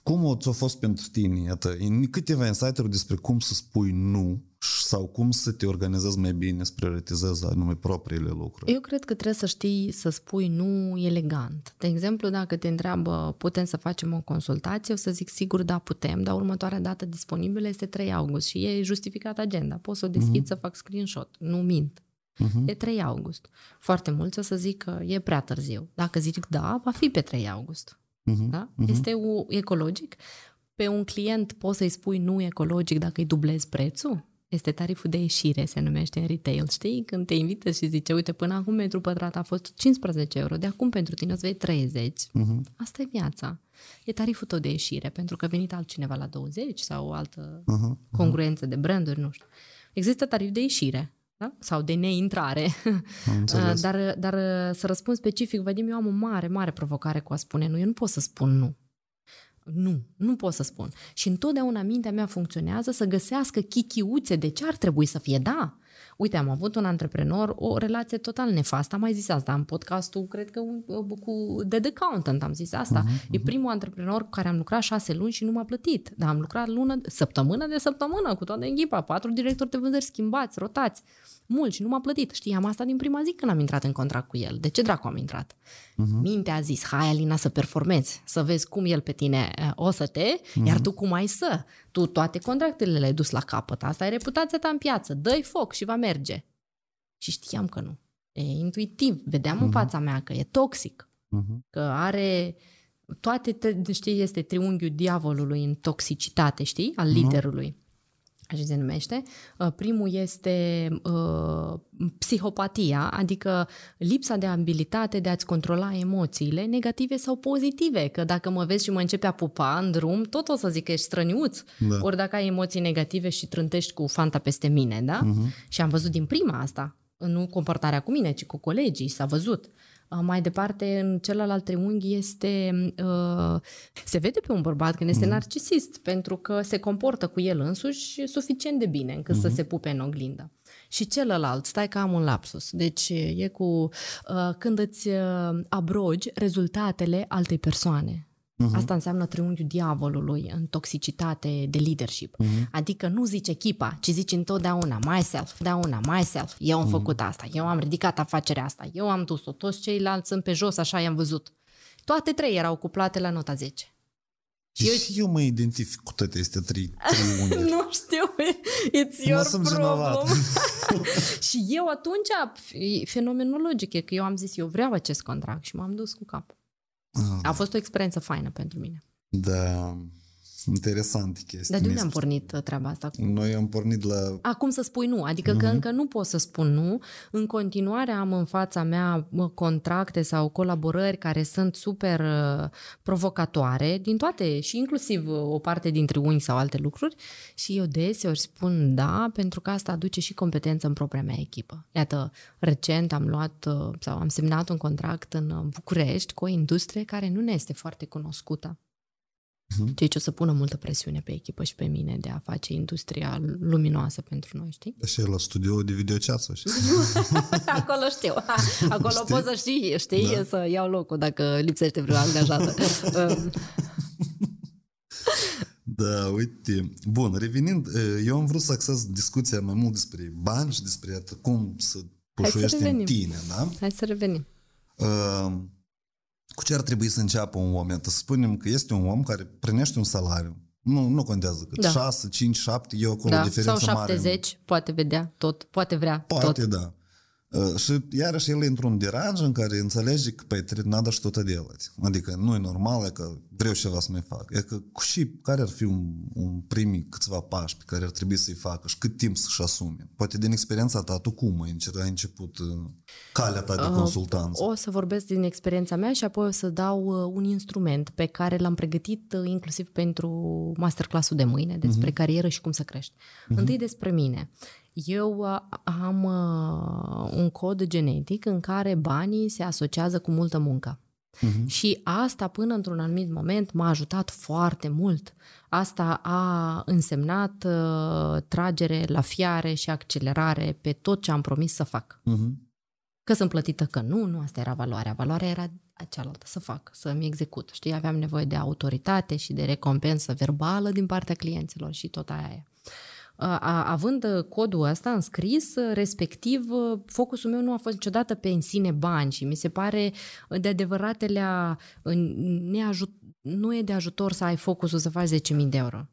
Cum ți-a fost pentru tine, iată, în câteva insight despre cum să spui nu sau cum să te organizezi mai bine, să prioritizezi anume propriile lucruri? Eu cred că trebuie să știi să spui nu elegant. De exemplu, dacă te întreabă putem să facem o consultație, o să zic sigur da putem, dar următoarea dată disponibilă este 3 august și e justificat agenda. Pot să o deschid uh-huh. să fac screenshot. Nu mint. Uh-huh. E 3 august. Foarte mulți o să zic că e prea târziu. Dacă zic da, va fi pe 3 august. Uh-huh. Da? Uh-huh. Este u- ecologic. Pe un client poți să-i spui nu ecologic dacă îi dublezi prețul? Este tariful de ieșire, se numește în retail, știi? Când te invită și zice, uite, până acum metru pătrat a fost 15 euro, de acum pentru tine o să vei 30. Uh-huh. Asta e viața. E tariful tău de ieșire, pentru că a venit altcineva la 20 sau o altă uh-huh. congruență de branduri, nu știu. Există tarif de ieșire, da? sau de neintrare. [LAUGHS] dar, dar să răspund specific, Vadim, eu am o mare, mare provocare cu a spune nu. Eu nu pot să spun nu. Nu, nu pot să spun. Și întotdeauna mintea mea funcționează să găsească chichiuțe de ce ar trebui să fie da. Uite, am avut un antreprenor, o relație total nefastă. Am mai zis asta în podcastul, cred că cu The Accountant am zis asta. Uh-huh, uh-huh. E primul antreprenor cu care am lucrat șase luni și nu m-a plătit. Dar am lucrat lună, săptămână de săptămână cu toată echipa, patru directori de vânzări schimbați, rotați mult și nu m-a plătit. Știam asta din prima zi când am intrat în contract cu el. De ce dracu am intrat? Uh-huh. Mintea a zis, hai Alina să performezi, să vezi cum el pe tine o să te, uh-huh. iar tu cum ai să. Tu toate contractele le-ai dus la capăt. Asta e reputația ta în piață. Dă-i foc și va merge. Și știam că nu. E intuitiv. Vedeam uh-huh. în fața mea că e toxic. Uh-huh. Că are toate, știi, este triunghiul diavolului în toxicitate, știi, al uh-huh. liderului așa se numește. Uh, primul este uh, psihopatia, adică lipsa de abilitate de a-ți controla emoțiile, negative sau pozitive. Că dacă mă vezi și mă începe a pupa în drum, tot o să zic că ești străniuț. Da. Ori dacă ai emoții negative și trântești cu fanta peste mine, da? Uh-huh. Și am văzut din prima asta, nu comportarea cu mine, ci cu colegii, s-a văzut. Uh, mai departe, în celălalt triunghi este, uh, se vede pe un bărbat când este mm. narcisist, pentru că se comportă cu el însuși suficient de bine încât mm-hmm. să mhm. se pupe în oglindă. Și celălalt, stai că am un lapsus, deci e cu uh, când îți abrogi rezultatele altei persoane. Uh-huh. Asta înseamnă triunghiul diavolului în toxicitate de leadership. Uh-huh. Adică nu zici echipa, ci zici întotdeauna myself, întotdeauna myself. Eu am uh-huh. făcut asta, eu am ridicat afacerea asta, eu am dus-o, toți ceilalți sunt pe jos, așa i-am văzut. Toate trei erau cuplate la nota 10. Și eu, eu mă identific cu toate astea trei triunghiuri. [LAUGHS] nu știu, it's your problem. [LAUGHS] și eu atunci, fenomenologic, e că eu am zis, eu vreau acest contract și m-am dus cu cap. Ah. A fost o experiență faină pentru mine. Da, interesant chestia. Dar de unde am pornit uh, treaba asta? Noi am pornit la... Acum să spui nu, adică uh-huh. că mhm. încă nu pot să spun nu. În continuare am în fața mea contracte sau colaborări care sunt super uh, provocatoare din toate și inclusiv uh, o parte dintre unii sau alte lucruri și eu deseori spun da pentru că asta aduce și competență în propria mea echipă. Iată, recent am luat sau am semnat un contract în București cu o industrie care nu ne este foarte cunoscută. Uh-huh. Ceea ce o să pună multă presiune pe echipă și pe mine de a face industria luminoasă pentru noi, știi? Și la studio de videoceață, știi? [LAUGHS] Acolo știu. [LAUGHS] Acolo știi? poți să știi, știi, da. să iau locul dacă lipsește vreo angajată. [LAUGHS] Da, uite. Bun, revenind, eu am vrut să axez discuția mai mult despre bani și despre cum să pușuiești în tine, da? Hai să revenim. Uh, cu ce ar trebui să înceapă un om? Să spunem că este un om care primește un salariu. Nu, nu contează cât. Da. 6, 5, 7, e acolo da. diferență Sau 70, mare. poate vedea tot, poate vrea Poate, tot. da. Uh, și iarăși el intră un deranj în care înțelege că pe надо что-то делать. Adică nu e normal, e că vreau ceva să mai fac. E că și care ar fi un, un primi câțiva pași pe care ar trebui să-i facă și cât timp să-și asume? Poate din experiența ta, tu cum ai început uh, calea ta de uh, consultanță? O să vorbesc din experiența mea și apoi o să dau un instrument pe care l-am pregătit inclusiv pentru masterclassul de mâine despre uh-huh. carieră și cum să crești. Uh-huh. Întâi despre mine. Eu uh, am uh, un cod genetic în care banii se asociază cu multă muncă. Uh-huh. Și asta până într-un anumit moment m-a ajutat foarte mult. Asta a însemnat uh, tragere la fiare și accelerare pe tot ce am promis să fac. Uh-huh. Că sunt plătită că nu, nu asta era valoarea. Valoarea era cealaltă, să fac, să-mi execut. Știi, aveam nevoie de autoritate și de recompensă verbală din partea clienților și tot aia având uh, codul ăsta înscris, uh, respectiv, uh, focusul meu nu a fost niciodată pe în sine bani și mi se pare de adevăratele neajut, nu e de ajutor să ai focusul să faci 10.000 de euro.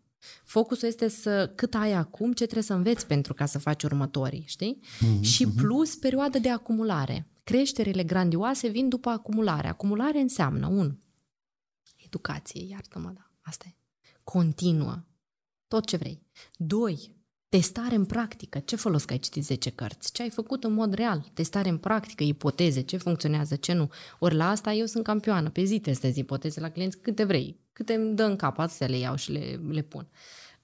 Focusul este să cât ai acum, ce trebuie să înveți pentru ca să faci următorii, știi? Uh-huh, și mhm. plus perioada de acumulare. Creșterile grandioase vin după acumulare. Acumulare înseamnă, un, educație, iartă-mă, da, asta e, continuă, tot ce vrei. Doi, Testare în practică. Ce folos că ai citit 10 cărți? Ce ai făcut în mod real? Testare în practică, ipoteze, ce funcționează, ce nu. Ori la asta eu sunt campioană. Pe zi testez ipoteze la clienți câte vrei. Câte îmi dă în cap, să le iau și le, le pun.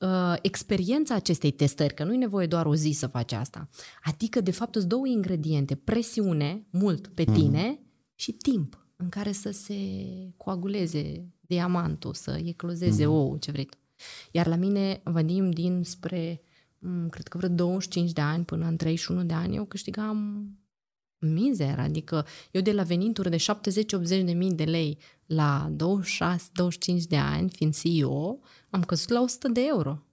Uh, experiența acestei testări, că nu e nevoie doar o zi să faci asta. Adică, de fapt, îți două ingrediente. Presiune, mult pe mhm. tine mm. și timp în care să se coaguleze diamantul, să eclozeze mm. ou, ce vrei tu. Iar la mine venim dinspre mm, cred că vreo 25 de ani până în 31 de ani, eu câștigam mizer, adică eu de la venituri de 70-80 de mii de lei la 26-25 de ani, fiind CEO, am căzut la 100 de euro.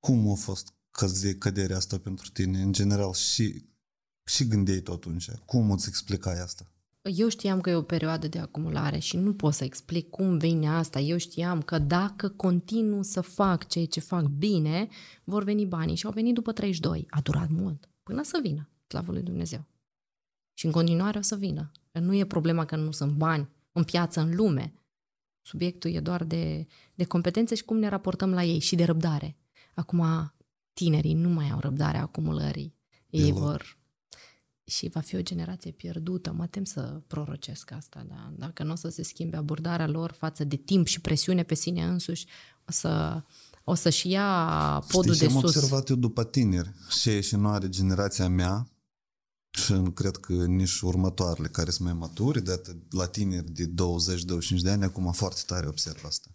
Cum a fost căderea asta pentru tine, în general, și, și gândeai tot atunci? Cum îți explicai asta? Eu știam că e o perioadă de acumulare și nu pot să explic cum vine asta. Eu știam că dacă continuu să fac ceea ce fac bine, vor veni banii. Și au venit după 32. A durat mult. Până să vină, slavă lui Dumnezeu. Și în continuare o să vină. Că nu e problema că nu sunt bani în piață, în lume. Subiectul e doar de, de competențe și cum ne raportăm la ei și de răbdare. Acum, tinerii nu mai au răbdare acumulării. Ei Deloc. vor și va fi o generație pierdută. Mă tem să prorocesc asta, da? dacă nu o să se schimbe abordarea lor față de timp și presiune pe sine însuși, o să, o să-și ia podul Știi, de am sus. am observat eu după tineri și și nu are generația mea și cred că nici următoarele care sunt mai maturi, de la tineri de 20-25 de ani, acum foarte tare observ asta.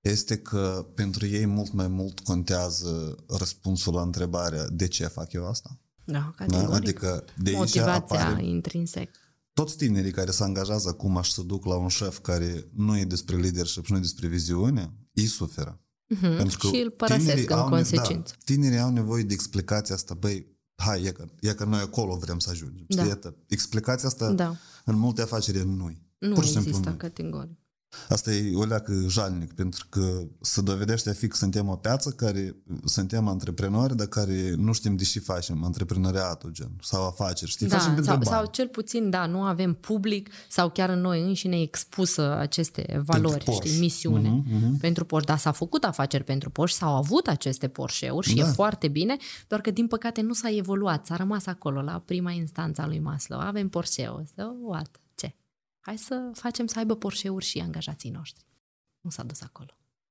Este că pentru ei mult mai mult contează răspunsul la întrebarea de ce fac eu asta? Da, categoric. Da? Adică de Motivația apare intrinsec. Toți tinerii care se angajează acum și să duc la un șef care nu e despre leadership și nu e despre viziune, îi suferă. Uh-huh. Pentru că și îl părăsesc în au, consecință. Da, tinerii au nevoie de explicația asta, băi, hai, e că, e că noi acolo vrem să ajungem. Da. Știi, explicația asta da. în multe afaceri nu Nu Pur și există categoric. Asta e o leacă jalnic, pentru că se dovedește a fi că suntem o piață care suntem antreprenori, dar care nu știm de ce facem antreprenoriatul, gen, sau afaceri, știi? Da, facem sau, sau cel puțin, da, nu avem public sau chiar în noi înșine expusă aceste valori, pentru știi, misiune uh-huh, uh-huh. pentru Porsche. Da, s-a făcut afaceri pentru Porsche, s-au avut aceste Porsche-uri și da. e foarte bine, doar că din păcate nu s-a evoluat, s-a rămas acolo la prima instanță a lui Maslow. Avem Porsche-ul, so what? Hai să facem să aibă Porsche-uri și angajații noștri. Nu s-a dus acolo.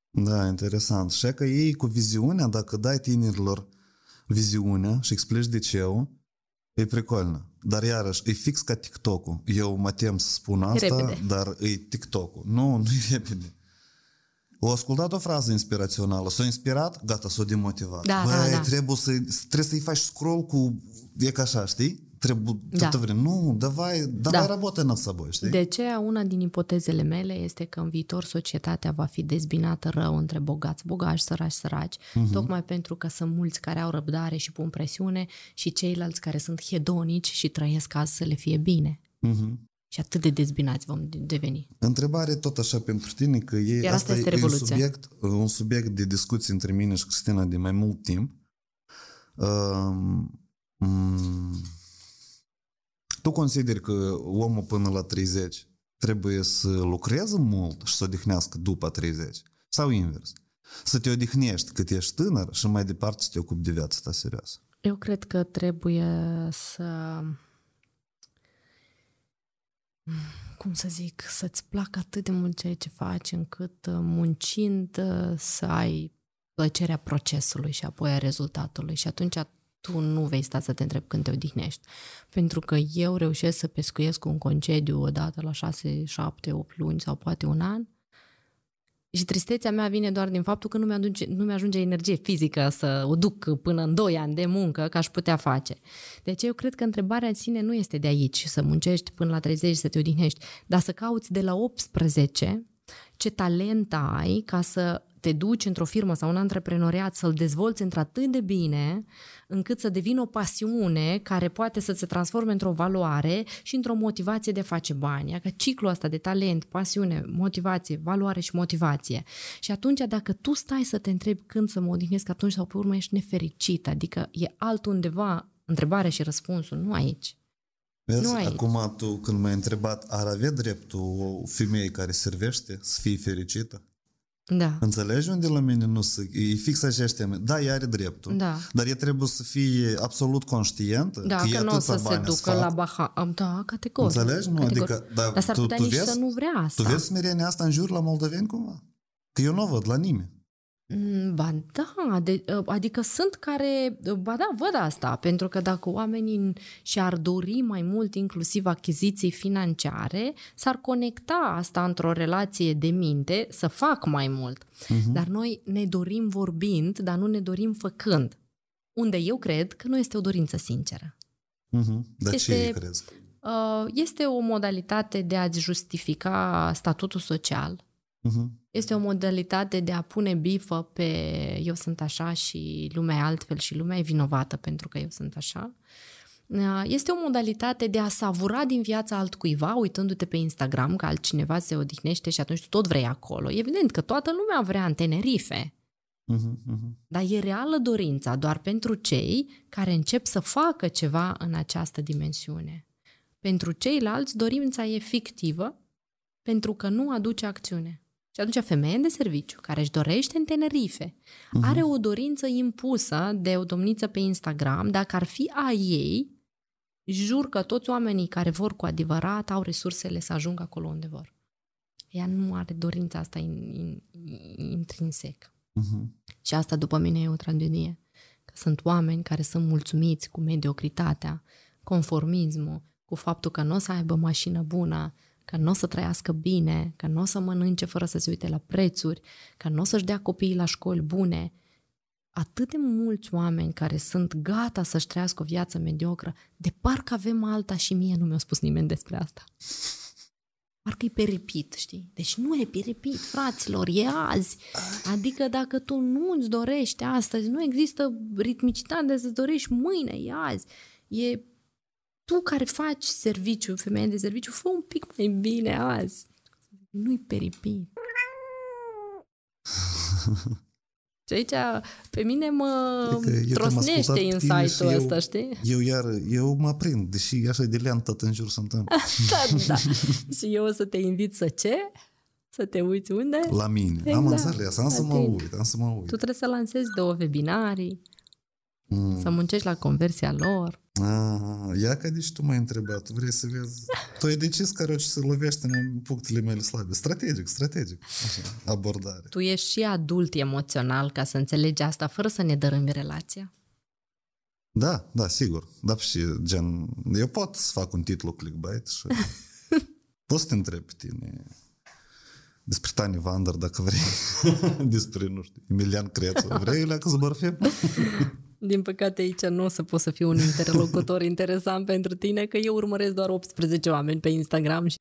Da, interesant. Și că ei cu viziunea, dacă dai tinerilor viziunea și explici de ce e precolnă. Dar iarăși, e fix ca TikTok-ul. Eu mă tem să spun asta, repede. dar e TikTok-ul. Nu, [LAUGHS] nu e repede. O ascultat o frază inspirațională, s-a inspirat, gata, s-a demotivat. Da, Băi, da, da. Trebuie, să, trebuie să-i faci scroll cu... E ca așa, știi? trebuie da. toată vreme. Nu, давай, давай da. работай nад собой, știi? De aceea, una din ipotezele mele este că în viitor societatea va fi dezbinată rău între bogați, bogați, săraci, săraci, uh-huh. tocmai pentru că sunt mulți care au răbdare și pun presiune și ceilalți care sunt hedonici și trăiesc azi să le fie bine. Uh-huh. Și atât de dezbinați vom deveni. Întrebare tot așa pentru tine, că e, Iar asta, asta este e un subiect, un subiect de discuție între mine și Cristina de mai mult timp. Um, um, tu consideri că omul până la 30 trebuie să lucreze mult și să odihnească după 30? Sau invers? Să te odihnești cât ești tânăr și mai departe să te ocupi de viața ta serioasă? Eu cred că trebuie să cum să zic, să-ți placă atât de mult ceea ce faci, încât uh, muncind uh, să ai plăcerea procesului și apoi a rezultatului. Și atunci tu nu vei sta să te întrebi când te odihnești. Pentru că eu reușesc să pescuiesc un concediu odată la 6, 7, 8 luni sau poate un an și tristețea mea vine doar din faptul că nu mi-ajunge, nu mi-ajunge energie fizică să o duc până în 2 ani de muncă ca aș putea face. Deci eu cred că întrebarea în sine nu este de aici, să muncești până la 30 să te odihnești, dar să cauți de la 18 ce talent ai ca să te duci într-o firmă sau un antreprenoriat să-l dezvolți într-atât de bine încât să devină o pasiune care poate să se transforme într-o valoare și într-o motivație de a face bani. Adică ciclul ăsta de talent, pasiune, motivație, valoare și motivație. Și atunci dacă tu stai să te întrebi când să mă odihnesc atunci sau pe urmă ești nefericit, adică e altundeva întrebare și răspunsul, nu aici. Vezi, nu aici. acum tu când m-ai întrebat, ar avea dreptul o femeie care servește să fie fericită? Da. Înțelegi unde la mine nu se... E fix aceeași teme. Da, ea are dreptul. Da. Dar ea trebuie să fie absolut conștientă da, că, că nu o să se ducă la baha. Da, categoric. Înțelegi? Nu, categoric. adică... Da, Dar s-ar putea tu nici vezi, să nu vrea asta. Tu vezi smerenia asta în jur la moldoveni cumva? Că eu nu o văd la nimeni. Mm, ba da, de, adică sunt care, ba da, văd asta, pentru că dacă oamenii și-ar dori mai mult inclusiv achiziții financiare, s-ar conecta asta într-o relație de minte să fac mai mult. Uh-huh. Dar noi ne dorim vorbind, dar nu ne dorim făcând. Unde eu cred că nu este o dorință sinceră. Uh-huh. Dar este, ce crezi? Uh, este o modalitate de a-ți justifica statutul social. Uh-huh. Este o modalitate de a pune bifă pe eu sunt așa și lumea e altfel și lumea e vinovată pentru că eu sunt așa. Uh, este o modalitate de a savura din viața altcuiva, uitându-te pe Instagram că altcineva se odihnește și atunci tu tot vrei acolo. Evident că toată lumea vrea în Tenerife. Uh-huh, uh-huh. Dar e reală dorința doar pentru cei care încep să facă ceva în această dimensiune. Pentru ceilalți, dorința e fictivă pentru că nu aduce acțiune. Și atunci femeie de serviciu care își dorește în Tenerife uh-huh. are o dorință impusă de o domniță pe Instagram, dacă ar fi a ei, jur că toți oamenii care vor cu adevărat au resursele să ajungă acolo unde vor. Ea nu are dorința asta in, in, intrinsec. Uh-huh. Și asta după mine e o tragedie. Că sunt oameni care sunt mulțumiți cu mediocritatea, conformismul, cu faptul că nu o să aibă mașină bună, că nu o să trăiască bine, că nu o să mănânce fără să se uite la prețuri, că nu o să-și dea copiii la școli bune. Atât de mulți oameni care sunt gata să-și trăiască o viață mediocră, de parcă avem alta și mie nu mi-a spus nimeni despre asta. Parcă e peripit, știi? Deci nu e peripit, fraților, e azi. Adică dacă tu nu îți dorești astăzi, nu există ritmicitate să-ți dorești mâine, e azi. E tu care faci serviciu, femeie de serviciu, fă un pic mai bine azi. Nu-i peripit. [LAUGHS] Și aici pe mine mă adică trosnește insight-ul ăsta, eu, știi? Eu iar, eu mă prind, deși așa de leant tot în jur se întâmplă. [LAUGHS] da, da. Și eu o să te invit să ce? Să te uiți unde? La mine. Exact. Am înțeles, am să mă uit, am să mă uit. Tu trebuie să lansezi două webinarii, mm. să muncești la conversia lor. Ah, ia că deci tu m-ai întrebat, vrei să vezi. Tu ai decis care o să lovește în punctele mele slabe. Strategic, strategic. Așa, abordare. Tu ești și adult emoțional ca să înțelegi asta fără să ne dărâmi relația. Da, da, sigur. Da, și gen, eu pot să fac un titlu clickbait și [LAUGHS] pot să te întreb pe tine despre Tani Vander, dacă vrei, [LAUGHS] despre, nu știu, Emilian Crețu. Vrei, leacă să bărfim? [LAUGHS] Din păcate aici nu o să pot să fiu un interlocutor [LAUGHS] interesant pentru tine, că eu urmăresc doar 18 oameni pe Instagram și...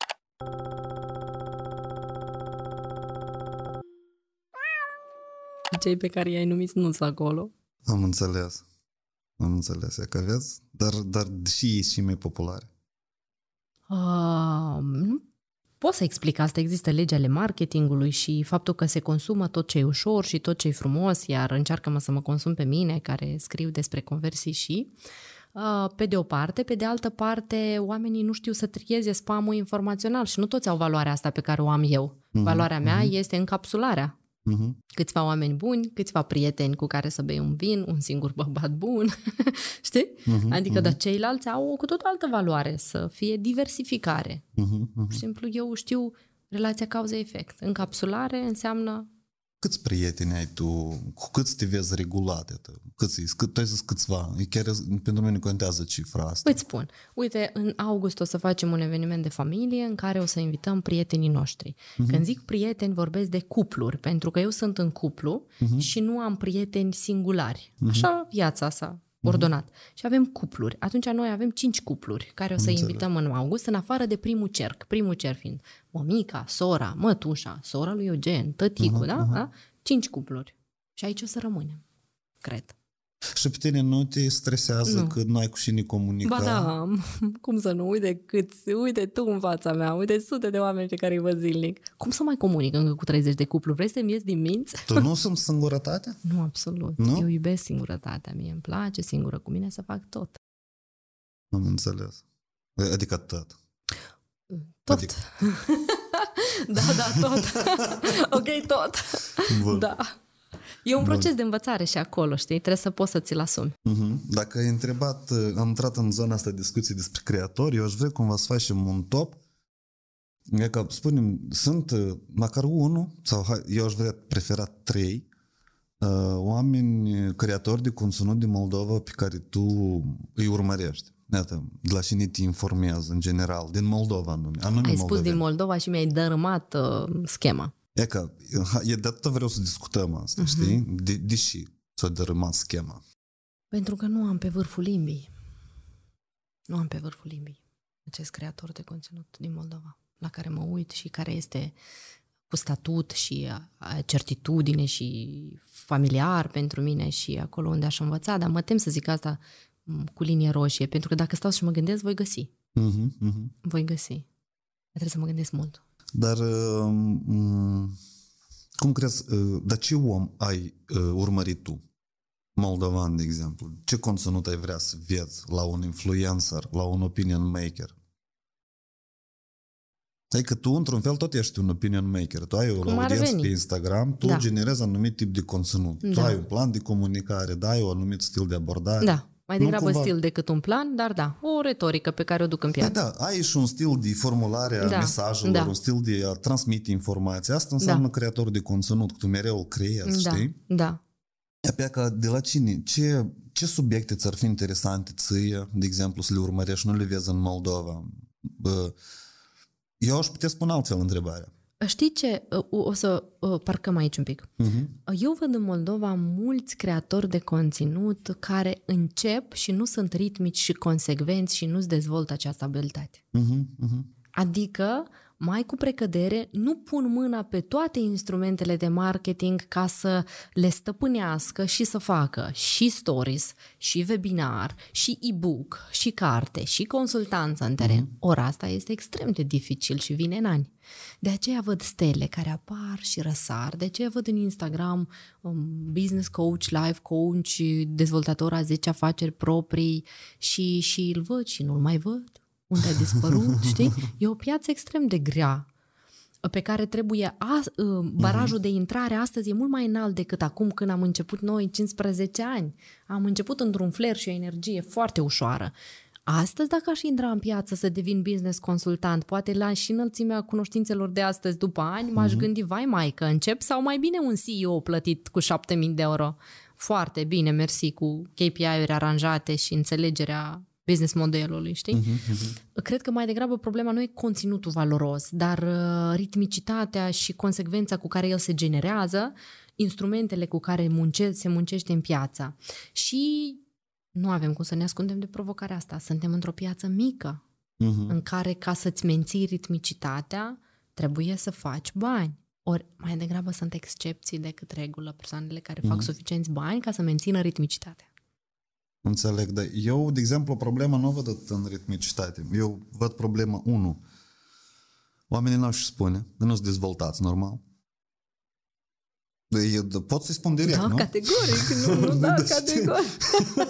Cei pe care i-ai numit nu sunt acolo. Am înțeles. Am înțeles. E că vezi? Dar, dar și ei și mai populare. Uh, nu Pot să explic asta, există legea ale marketingului și faptul că se consumă tot ce e ușor și tot ce e frumos, iar încearcă-mă să mă consum pe mine, care scriu despre conversii și... Uh, pe de o parte, pe de altă parte, oamenii nu știu să trieze spamul informațional și nu toți au valoarea asta pe care o am eu. Uh-huh, Valoarea mea uh-huh. este încapsularea uh-huh. câțiva oameni buni, câțiva prieteni cu care să bei un vin, un singur bărbat bun, [LAUGHS] știi? Uh-huh, adică, uh-huh. dar ceilalți au cu tot altă valoare, să fie diversificare. Uh-huh, uh-huh. Pur și simplu, eu știu relația cauză-efect. Încapsulare înseamnă Câți prieteni ai tu? Cu câți te vezi regulat? Câți, cât, tu ai zis câțiva. Chiar pentru mine contează cifra asta. Îți spun. Uite, în august o să facem un eveniment de familie în care o să invităm prietenii noștri. Uh-huh. Când zic prieteni, vorbesc de cupluri, pentru că eu sunt în cuplu uh-huh. și nu am prieteni singulari. Uh-huh. Așa viața asta Mhm. Ordonat. Uh-huh. Și avem cupluri. Atunci noi avem cinci cupluri care o să Înțeleg. invităm în august, în afară de primul cerc. Primul cerc fiind mămica, sora, mătușa, sora lui Eugen, tăticul, uh-huh, da? Uh-huh. da? Cinci cupluri. Și aici o să rămânem, cred. Și pe tine nu te stresează nu. că nu ai cu cine comunica? Ba da, [LAUGHS] cum să nu? Uite câți, uite tu în fața mea, uite sute de oameni pe care îi văd zilnic. Cum să mai comunic încă cu 30 de cuplu? Vrei să-mi ies din minți? Tu nu [LAUGHS] sunt singurătate? Nu, absolut. Nu? Eu iubesc singurătatea. Mie îmi place singură cu mine să fac tot. Am înțeles. Adică tot. Tot. Adică... [LAUGHS] da, da, tot. ok, tot. Bun. Da. E un proces Bun. de învățare și acolo, știi? Trebuie să poți să ți-l asumi. Uh-huh. Dacă ai întrebat, uh, am intrat în zona asta discuții despre creatori, eu aș vrea cumva să facem un top. E că, spunem, sunt uh, măcar unul, sau eu aș vrea preferat trei, uh, oameni creatori de conținut din Moldova pe care tu îi urmărești. Iată, de la cine te informează în general, din Moldova anume. anume Ai spus din Moldova și mi-ai dărâmat uh, schema. E că, e de atât vreau să discutăm asta, uh-huh. știi? De, deși s-a dărâmat schema. Pentru că nu am pe vârful limbii. Nu am pe vârful limbii acest creator de conținut din Moldova, la care mă uit și care este cu statut și certitudine și familiar pentru mine și acolo unde aș învăța, dar mă tem să zic asta cu linie roșie, pentru că dacă stau și mă gândesc, voi găsi. Uh-huh, uh-huh. Voi găsi. Trebuie să mă gândesc mult. Dar uh, cum crezi, uh, dar ce om ai uh, urmărit tu? Moldovan, de exemplu. Ce conținut ai vrea să vezi la un influencer, la un opinion maker? Adică tu, într-un fel, tot ești un opinion maker. Tu ai o Cum audiență pe Instagram, tu da. generezi anumit tip de conținut. Da. Tu ai un plan de comunicare, da, ai un anumit stil de abordare. Da. Mai degrabă cumva... stil decât un plan, dar da, o retorică pe care o duc în piață. Da, da, ai și un stil de formulare a da, mesajelor, da. un stil de a transmite informații. Asta înseamnă da. creator de conținut, că tu mereu creezi, da, știi? Da, Apea că de la cine, ce, ce subiecte ți-ar fi interesante ție, de exemplu, să le urmărești, nu le vezi în Moldova? Bă, eu aș putea spune altfel întrebarea. Știi ce? O să parcăm aici un pic. Uh-huh. Eu văd în Moldova mulți creatori de conținut care încep și nu sunt ritmici și consecvenți și nu-ți dezvoltă această abilitate. Uh-huh. Uh-huh. Adică mai cu precădere, nu pun mâna pe toate instrumentele de marketing ca să le stăpânească și să facă și stories, și webinar, și e-book, și carte, și consultanță în teren. Mm-hmm. Ora asta este extrem de dificil și vine în ani. De aceea văd stele care apar și răsar, de aceea văd în Instagram um, business coach, life coach, dezvoltator a 10 afaceri proprii și, și îl văd și nu-l mai văd unde a dispărut, [LAUGHS] știi? E o piață extrem de grea pe care trebuie a, ă, barajul de intrare astăzi e mult mai înalt decât acum când am început noi 15 ani. Am început într-un flair și o energie foarte ușoară. Astăzi, dacă aș intra în piață să devin business consultant, poate la și înălțimea cunoștințelor de astăzi, după ani, m-aș uh-huh. gândi, vai mai că încep sau mai bine un CEO plătit cu 7000 de euro. Foarte bine, mersi, cu KPI-uri aranjate și înțelegerea business modelului, știi? Uh-huh, uh-huh. Cred că mai degrabă problema nu e conținutul valoros, dar uh, ritmicitatea și consecvența cu care el se generează, instrumentele cu care munce, se muncește în piața. Și nu avem cum să ne ascundem de provocarea asta. Suntem într-o piață mică, uh-huh. în care ca să-ți menții ritmicitatea, trebuie să faci bani. Ori mai degrabă sunt excepții decât regulă persoanele care uh-huh. fac suficienți bani ca să mențină ritmicitatea. Înțeleg, dar eu, de exemplu, problema nu o văd atât în ritmicitate. Eu văd problema 1. Oamenii n-au și spune, nu sunt dezvoltați normal. Eu pot să-i spun direct, da, nu? categoric, nu, nu, [LAUGHS] da, categoric.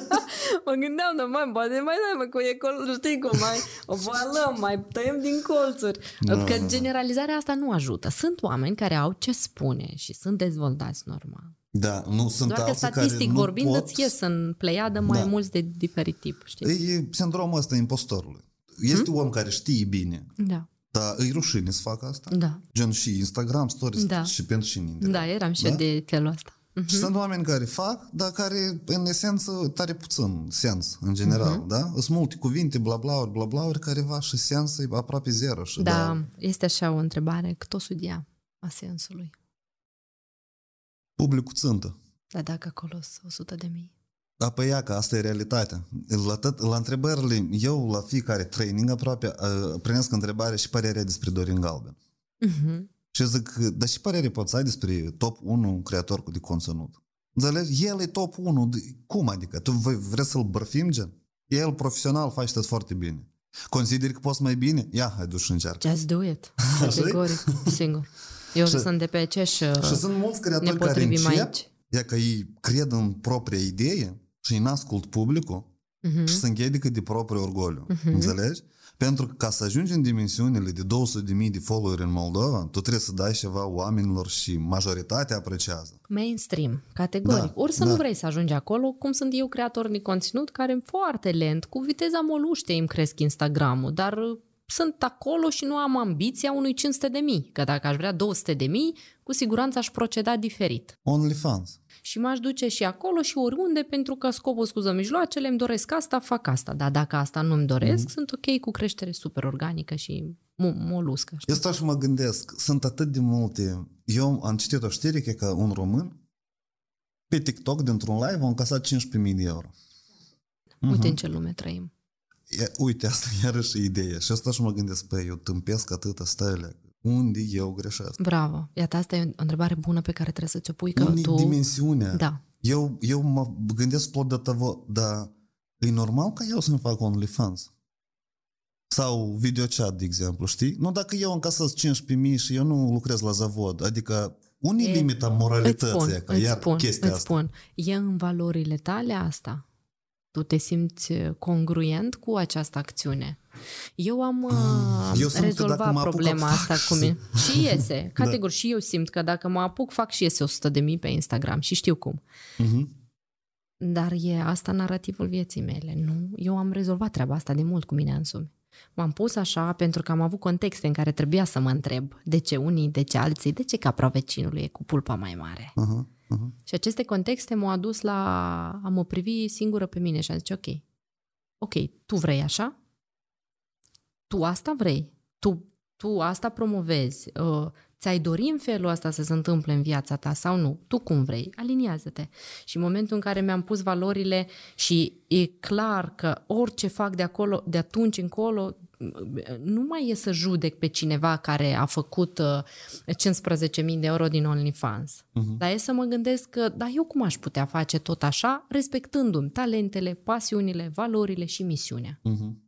[LAUGHS] mă gândeam, dar mai, poate mai dai, mă, cu e col, știi cum, mai o valăm, mai tăiem din colțuri. No, că generalizarea asta nu ajută. Sunt oameni care au ce spune și sunt dezvoltați normal. Da, nu sunt Doar că statistic care vorbind pot... îți ies în pleiadă mai da. mulți de diferit tip, știi? E sindromul ăsta impostorului. Este hmm? om care știe bine. Da. Dar îi rușine să facă asta. Da. Gen și Instagram stories da. și pentru și în Da, eram și da? de felul ăsta. Uh-huh. Și sunt oameni care fac, dar care în esență tare puțin sens în general, uh-huh. da? Sunt multe cuvinte, bla bla bla bla care va și sens e aproape zero. Și da, da, este așa o întrebare, cât o studia a sensului? Publicul țântă. Dar dacă acolo sunt 100 de mii? Da, păi ia că asta e realitatea. La, tot, la întrebările, eu la fiecare training aproape uh, primesc întrebare și părerea despre Dorin Galben. Uh-huh. Și zic, dar și părere poți să ai despre top 1 creator de conținut? Înțelegi? El e top 1. Cum adică? Tu vreți să-l bărfim, gen? El profesional face tot foarte bine. Consideri că poți mai bine? Ia, hai duci încearcă. Just do it. [LAUGHS] Categoric, singur. Eu și, sunt de pe aceeași Și sunt mulți creatori care încep, aici. e că ei cred în propria idee și îi ascult publicul uh-huh. și se înghedică de propriul orgoliu. Uh-huh. Înțelegi? Pentru că ca să ajungi în dimensiunile de 200.000 de followeri în Moldova, tu trebuie să dai ceva oamenilor și majoritatea apreciază. Mainstream, categoric. Da, Ori să da. nu vrei să ajungi acolo, cum sunt eu creator de conținut care foarte lent, cu viteza moluște îmi cresc Instagramul, dar sunt acolo și nu am ambiția unui 500 de mii, că dacă aș vrea 200 de mii, cu siguranță aș proceda diferit. OnlyFans. și m-aș duce și acolo și oriunde pentru că scopul scuză mijloacele, îmi doresc asta, fac asta. Dar dacă asta nu îmi doresc, mm-hmm. sunt ok cu creștere super organică și moluscă. Eu stau și mă gândesc, sunt atât de multe. Eu am citit o știre că un român pe TikTok, dintr-un live, a încasat 15.000 de euro. Uite uh-huh. în ce lume trăim. E, uite, asta iarăși e ideea. Și asta și mă gândesc, pe eu tâmpesc atâta stările. Unde eu greșesc? Bravo. Iată, asta e o întrebare bună pe care trebuie să ți-o pui. Că Unde tu... dimensiunea? Da. Eu, eu mă gândesc plot de tăvă, dar e normal ca eu să-mi fac OnlyFans? Sau videochat, de exemplu, știi? Nu dacă eu încasez 15.000 și eu nu lucrez la zavod, adică unii e limita moralității? Îți spun, că îți iar spun, chestia îți asta. spun. E în valorile tale asta? Tu te simți congruent cu această acțiune? Eu am mm, eu rezolvat problema asta cu mine. Și [LAUGHS] iese, da. categoric. Da. Și eu simt că dacă mă apuc, fac și iese 100 de mii pe Instagram și știu cum. Uh-huh. Dar e asta narativul vieții mele. Nu, eu am rezolvat treaba asta de mult cu mine însumi. M-am pus așa pentru că am avut contexte în care trebuia să mă întreb de ce unii, de ce alții, de ce capra vecinului e cu pulpa mai mare. Uh-huh, uh-huh. Și aceste contexte m-au adus la a mă privi singură pe mine și am zis, ok, ok, tu vrei așa? Tu asta vrei? Tu, tu asta promovezi? Uh, ți-ai dori în felul ăsta să se întâmple în viața ta sau nu? Tu cum vrei? Aliniază-te. Și în momentul în care mi-am pus valorile și e clar că orice fac de acolo, de atunci încolo, nu mai e să judec pe cineva care a făcut uh, 15.000 de euro din OnlyFans. Uh-huh. Dar e să mă gândesc că, da, eu cum aș putea face tot așa, respectându-mi talentele, pasiunile, valorile și misiunea. Uh-huh.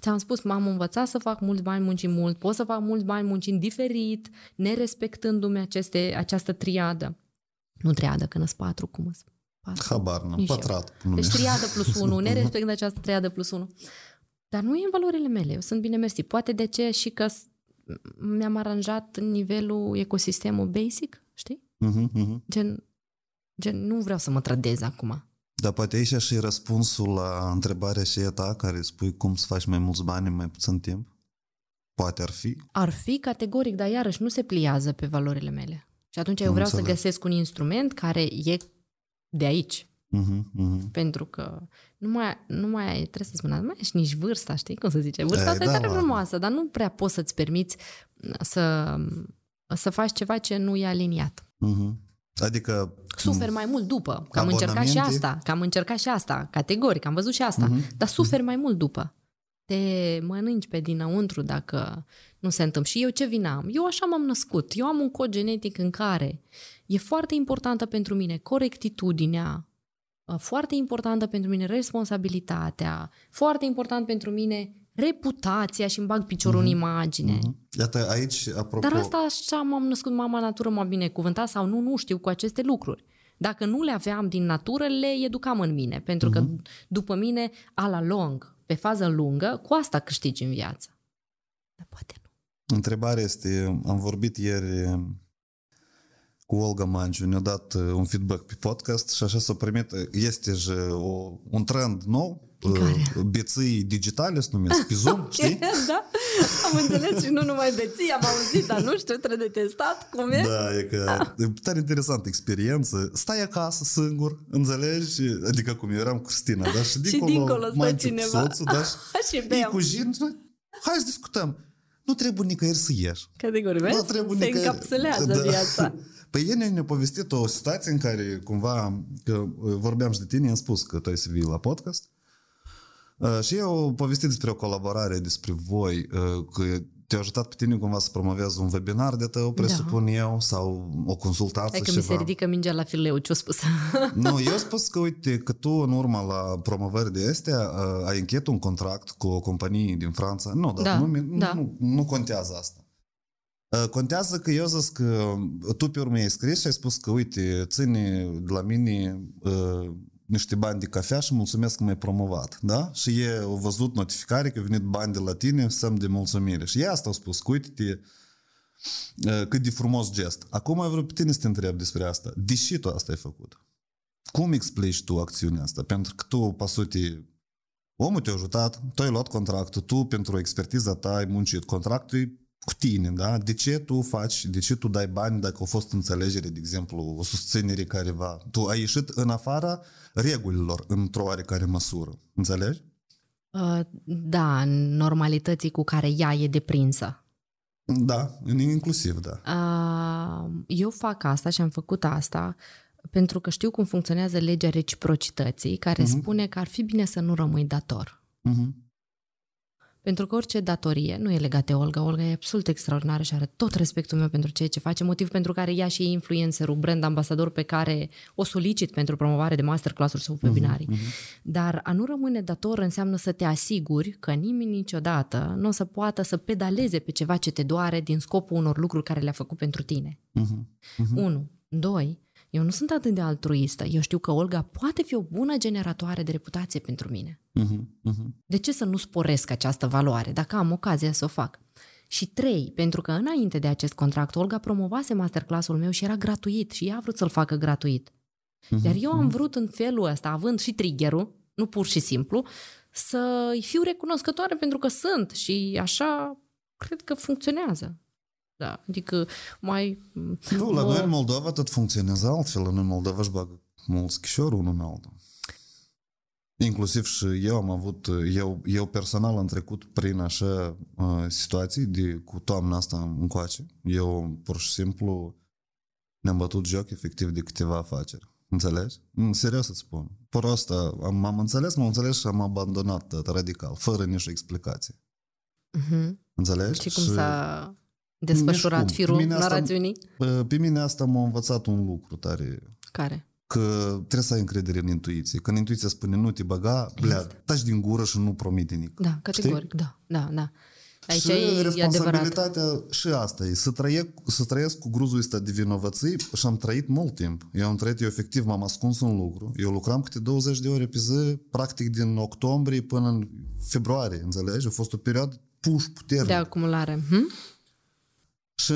Ți-am spus, m-am învățat să fac mulți bani muncind mult, pot să fac mulți bani muncind diferit, nerespectându-mi aceste, această triadă. Nu triadă, că sunt patru, cum sunt? Patru. Habar, nu, pătrat. Deci triadă plus unu, [LAUGHS] nerespectând această triadă plus unu. Dar nu e în valorile mele, eu sunt bine mersi. Poate de ce și că mi-am aranjat nivelul, ecosistemul basic, știi? Uh-huh, uh-huh. Gen, gen, nu vreau să mă trădez acum. Dar poate aici și răspunsul la întrebarea și ta care spui cum să faci mai mulți bani în mai puțin timp? Poate ar fi? Ar fi categoric, dar iarăși nu se pliază pe valorile mele. Și atunci eu vreau Înțeleg. să găsesc un instrument care e de aici. Uh-huh, uh-huh. Pentru că nu mai, nu mai ai, trebuie să spun, nu mai ești nici vârsta, știi cum să zice? Vârsta asta da, e tare frumoasă, dar nu prea poți să-ți permiți să, să faci ceva ce nu e aliniat. Uh-huh. Adică... Suferi mai mult după, că am încercat și asta, că am încercat și asta, categoric, am văzut și asta, uh-huh. dar suferi mai mult după. Te mănânci pe dinăuntru dacă nu se întâmplă. Și eu ce vină am? Eu așa m-am născut. Eu am un cod genetic în care e foarte importantă pentru mine corectitudinea, foarte importantă pentru mine responsabilitatea, foarte important pentru mine reputația și îmi bag piciorul uh-huh. în mhm. imagine. Uh-huh. Iată, aici, apropo... Dar asta așa m-am născut, mama natură m-a binecuvântat sau nu, nu știu cu aceste lucruri. Dacă nu le aveam din natură, le educam în mine, pentru uh-huh. că mhm. după mine, a la long, pe fază lungă, cu asta câștigi în viață. Dar poate nu. Întrebarea este, am vorbit ieri cu Olga Manciu, ne-a dat uh, un feedback pe podcast și așa s-a primit, este o, un trend nou Uh, beții digitale se numesc, pe Zoom, [LAUGHS] știi? da, am înțeles și nu numai beții, am auzit, dar nu știu, trebuie de testat, cum e? Da, e că da. e tare interesantă experiență. Stai acasă singur, înțelegi? Adică cum eu eram cu Cristina, da? [LAUGHS] Și dincolo, și dincolo stă cineva. Soțul, da? [LAUGHS] și beam. cu jin, hai să discutăm. Nu trebuie nicăieri să ieși. Categoric, vezi? Nu trebuie Se nicăieri. încapsulează da. viața. [LAUGHS] Păi el ne-a povestit o situație în care cumva, că uh, vorbeam și de tine, am spus că tu ai să vii la podcast Uh, și eu povestit despre o colaborare despre voi, uh, că te-a ajutat pe tine cumva să promovezi un webinar de tău, presupun da. eu, sau o consultație Hai că ceva. mi se ridică mingea la fileu, ce-o spus? [LAUGHS] nu, eu spus că, uite, că tu în urma la promovări de astea uh, ai încheiat un contract cu o companie din Franța. Nu, dar da, nu, da. Nu, nu contează asta. Contează că eu zic că tu pe urmă ai scris și ai spus că, uite, ține de la mine niște bani de cafea și mulțumesc că m-ai promovat, da? Și e au văzut notificare că au venit bani de la tine, semn de mulțumire. Și e asta au spus, uite-te cât de frumos gest. Acum mai vreau pe tine să te întreb despre asta. Deși tu asta ai făcut, cum explici tu acțiunea asta? Pentru că tu, pasute, omul te-a ajutat, tu ai luat contractul, tu pentru expertiza ta ai muncit. Contractul e cu tine, da? De ce tu faci, de ce tu dai bani dacă a fost înțelegere, de exemplu, o susținere careva? Tu ai ieșit în afara regulilor într-o oarecare măsură. Înțelegi? Uh, da, normalității cu care ea e deprinsă. Da, inclusiv, da. Uh, eu fac asta și am făcut asta pentru că știu cum funcționează legea reciprocității, care uh-huh. spune că ar fi bine să nu rămâi dator. Uh-huh. Pentru că orice datorie nu e legată de Olga. Olga e absolut extraordinară și are tot respectul meu pentru ceea ce face, motiv pentru care ea și e influencerul, brand ambasador pe care o solicit pentru promovare de masterclass-uri sau webinarii. Uh-huh. Dar a nu rămâne dator înseamnă să te asiguri că nimeni niciodată nu o să poată să pedaleze pe ceva ce te doare din scopul unor lucruri care le-a făcut pentru tine. Uh-huh. Uh-huh. Unu. Doi, eu nu sunt atât de altruistă. Eu știu că Olga poate fi o bună generatoare de reputație pentru mine. Uh-huh, uh-huh. De ce să nu sporesc această valoare dacă am ocazia să o fac? Și trei, pentru că înainte de acest contract, Olga promovase masterclassul meu și era gratuit și ea a vrut să-l facă gratuit. Uh-huh, Iar eu am vrut în felul ăsta, având și triggerul, nu pur și simplu, să-i fiu recunoscătoare pentru că sunt și așa cred că funcționează. Da, adică mai... Nu, la noi în Moldova tot funcționează altfel. În Moldova își bagă mulți chișori unul în altul. Inclusiv și eu am avut, eu, eu personal am trecut prin așa uh, situații de, cu toamna asta încoace. Eu pur și simplu ne-am bătut joc efectiv de câteva afaceri. Înțelegi? În serios să spun. Por asta am, m-am înțeles, m-am înțeles și am abandonat radical, fără nicio explicație. Uh-huh. Înțelegi? Și cum și... s-a desfășurat firul pe narațiunii? Asta, pe mine asta m-a învățat un lucru tare. Care? Că trebuie să ai încredere în intuiție. Când intuiția spune nu te băga, blea, taci din gură și nu promite nimic. Da, categoric, Știi? da, da, da. Aici și e responsabilitatea adevărat. și asta e, să, trăiesc, să trăiesc cu gruzul ăsta de vinovății și am trăit mult timp. Eu am trăit, eu efectiv m-am ascuns un lucru. Eu lucram câte 20 de ore pe zi, practic din octombrie până în februarie, înțelegi? A fost o perioadă puș puternică. De acumulare. Hm? Și,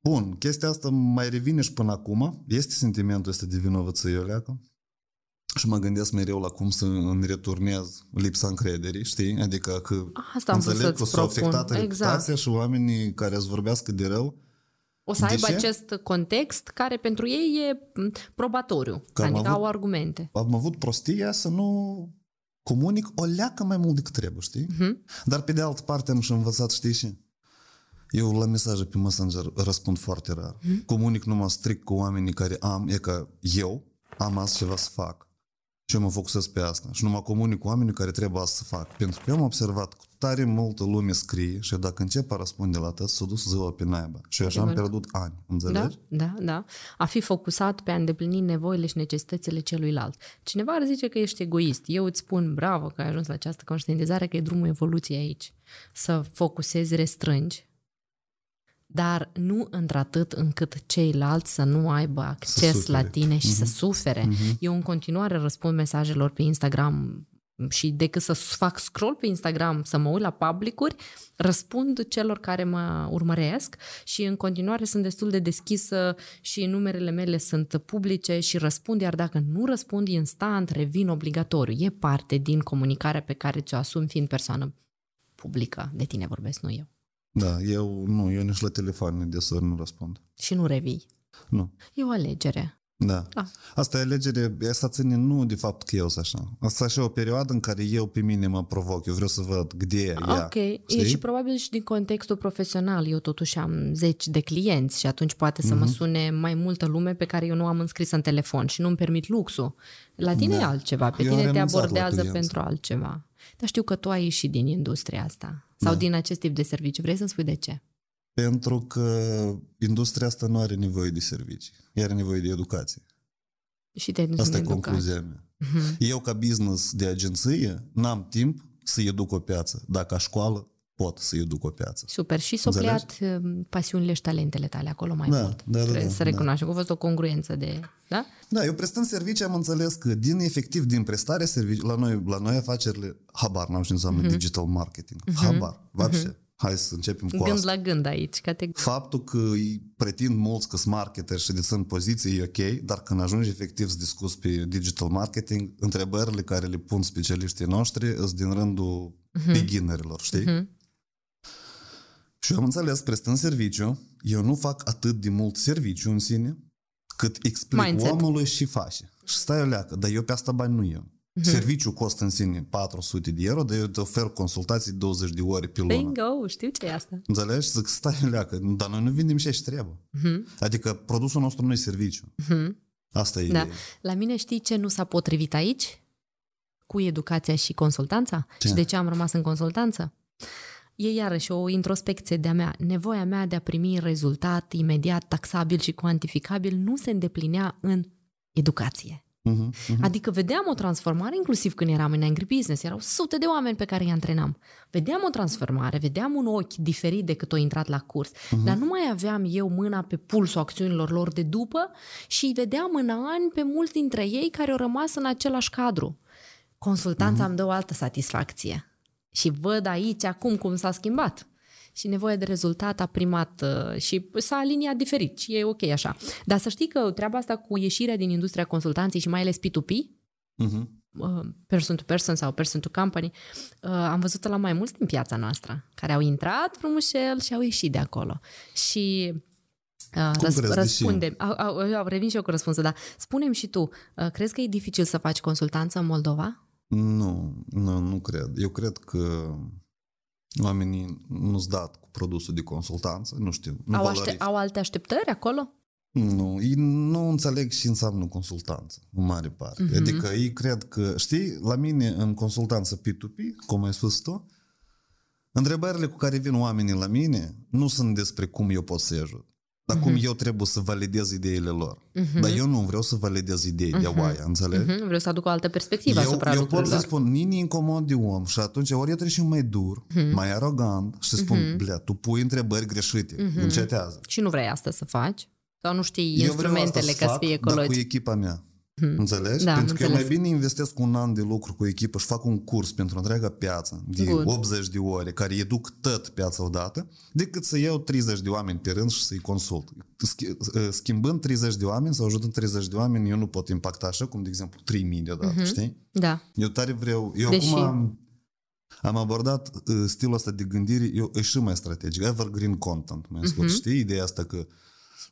bun, chestia asta mai revine și până acum. Este sentimentul ăsta de vinovăție, leacă. Și mă gândesc mereu la cum să îmi returnez lipsa încrederii, știi? Adică că Asta înțeleg că s-a afectat reputația și oamenii care îți vorbească de rău o să aibă acest context care pentru ei e probatoriu, că adică avut, au argumente. Am avut prostia să nu comunic o leacă mai mult decât trebuie, știi? Uh-huh. Dar pe de altă parte am și învățat, știi și eu la mesaje pe Messenger răspund foarte rar. Hmm? Comunic numai strict cu oamenii care am, e că eu am asta ceva să fac. Și eu mă focusez pe asta. Și nu mă comunic cu oamenii care trebuie asta să fac. Pentru că eu am observat că tare multă lume scrie și dacă încep a răspunde la tot, s-a dus ziua pe naiba. Și eu așa am pierdut ani, înțelegi? Da, da, da. A fi focusat pe a îndeplini nevoile și necesitățile celuilalt. Cineva ar zice că ești egoist. Eu îți spun bravo că ai ajuns la această conștientizare că e drumul evoluției aici. Să focusezi, restrângi dar nu într-atât încât ceilalți să nu aibă acces la tine și mm-hmm. să mhm. sufere. Mm-hmm. Eu în continuare răspund mesajelor pe Instagram și decât să fac scroll pe Instagram, să mă uit la publicuri, răspund celor care mă urmăresc și în continuare sunt destul de deschisă și numerele mele sunt publice și răspund, iar dacă nu răspund instant, revin obligatoriu. E parte din comunicarea pe care ți-o asum fiind persoană publică. De tine vorbesc, nu eu. Da, eu nu, eu nici la telefon de deseori nu răspund. Și nu revii. Nu. E o alegere. Da. Ah. Asta e alegere, asta ține nu de fapt că eu sunt așa. Asta e o perioadă în care eu pe mine mă provoc, eu vreau să văd de. Ok, știi? E și probabil și din contextul profesional. Eu totuși am zeci de clienți și atunci poate să mm-hmm. mă mhm. sune mai multă lume pe care eu nu am înscris în telefon și nu-mi permit luxul. La tine da. e altceva, pe eu tine te abordează pentru altceva. Dar știu că tu ai ieșit din industria asta sau da. din acest tip de serviciu. Vrei să-mi spui de ce? Pentru că industria asta nu are nevoie de servicii, ea are nevoie de educație. Și te Asta e concluzia mea. Uh-huh. Eu ca business de agenție n-am timp să educ o piață. Dacă ca școală pot să-i duc o piață. Super. Și s-au pleat um, pasiunile și talentele tale acolo mai da, mult. Da, da, Trebuie da, să recunoaștem da. că a fost o congruență de... Da? Da, eu prestând servicii am înțeles că din efectiv, din prestare servicii, la noi, la noi afacerile, habar n-am ce înseamnă uh-huh. digital marketing. Uh-huh. Habar. Vapșe. Uh-huh. Hai să începem cu gând asta. la gând aici. Cate... Faptul că îi pretind mulți că sunt marketer și dețin poziții e ok, dar când ajungi efectiv să discuți pe digital marketing, întrebările care le pun specialiștii noștri sunt din rândul uh-huh. beginnerilor, știi? Uh-huh. Și eu am înțeles, prestând serviciu, eu nu fac atât de mult serviciu în sine, cât explic Mindset. omului și face. Și stai o leacă, dar eu pe asta bani nu eu. Mhm. Serviciul costă în sine 400 de euro, dar eu te ofer consultații 20 de ore pe lună. Bingo, știu ce e asta. Înțelegi? Zic, stai o leacă, dar noi nu vindem și ce trebuie. Adică produsul nostru nu e serviciu. Asta e Mhm. Da. ideea. La mine știi ce nu s-a potrivit aici? Cu educația și consultanța? Ce? Și de ce am rămas în consultanță? E iarăși o introspecție de-a mea. Nevoia mea de a primi rezultat imediat, taxabil și cuantificabil nu se îndeplinea în educație. Mhm, mhm. Adică vedeam o transformare, inclusiv când eram în Angry Business, erau sute de oameni pe care îi antrenam. Vedeam o transformare, vedeam un ochi diferit decât o intrat la curs, uh-huh. dar nu mai aveam eu mâna pe pulsul acțiunilor lor de după și îi vedeam în ani pe mulți dintre ei care au rămas în același cadru. Consultanța uh-huh. îmi dă o altă satisfacție și văd aici acum cum s-a schimbat. Și nevoia de rezultat a primat uh, și s-a aliniat diferit și e ok așa. Dar să știi că treaba asta cu ieșirea din industria consultanței și mai ales P2P, Mhm. uh, person to person sau person to company, uh, am văzut la mai mulți din piața noastră, care au intrat frumușel și au ieșit de acolo. Și uh, Cum crezi, de ce? răspundem. Au, au, au, revin și eu cu răspunsul, dar spunem și tu, uh, crezi că e dificil să faci consultanță în Moldova? Nu, nu, nu cred. Eu cred că oamenii nu-s dat cu produsul de consultanță, nu știu. Nu Au, valorific. aște- au alte așteptări acolo? Nu, ei nu înțeleg și înseamnă consultanță, în mare parte. Mhm. Mm-hmm. Adică ei cred că, știi, la mine în consultanță P2P, cum ai spus tu, întrebările cu care vin oamenii la mine nu sunt despre cum eu pot să-i ajut, dar mm-hmm. cum eu trebuie să validez ideile lor. Mm-hmm. Dar eu nu vreau să validez idei mm-hmm. de oaia, înțelegi? Mhm, Vreau să aduc o altă perspectivă Eu, asupra eu pot să lucrurilor. spun, nini incomod de om și atunci ori eu trebuie și mai dur, Mhm. mai arogant și spun, mm-hmm. blea, tu pui întrebări greșite, mm-hmm. încetează. Și nu vrei asta să faci? Sau nu știi Eu vreau asta instrumentele să ca să fac, fie dar cu ecologic? echipa mea. Înțelegi? Da, am pentru că eu mai înțeles. bine investesc un an de lucru cu echipă și fac un curs pentru întreaga piață de Good. 80 de ore, care educ tot piața odată, decât să iau 30 de oameni pe rând și să-i consult. Schi- Schimbând 30 de oameni sau ajutând 30 de oameni, eu nu pot impacta așa cum, de exemplu, 3000 deodată, știi? Da. Eu tare vreau... Eu Deși- acum am, am abordat uh, stilul ăsta de gândire, eu e și mai strategic, evergreen content, mai Mhm. scurt, știi? Ideea asta că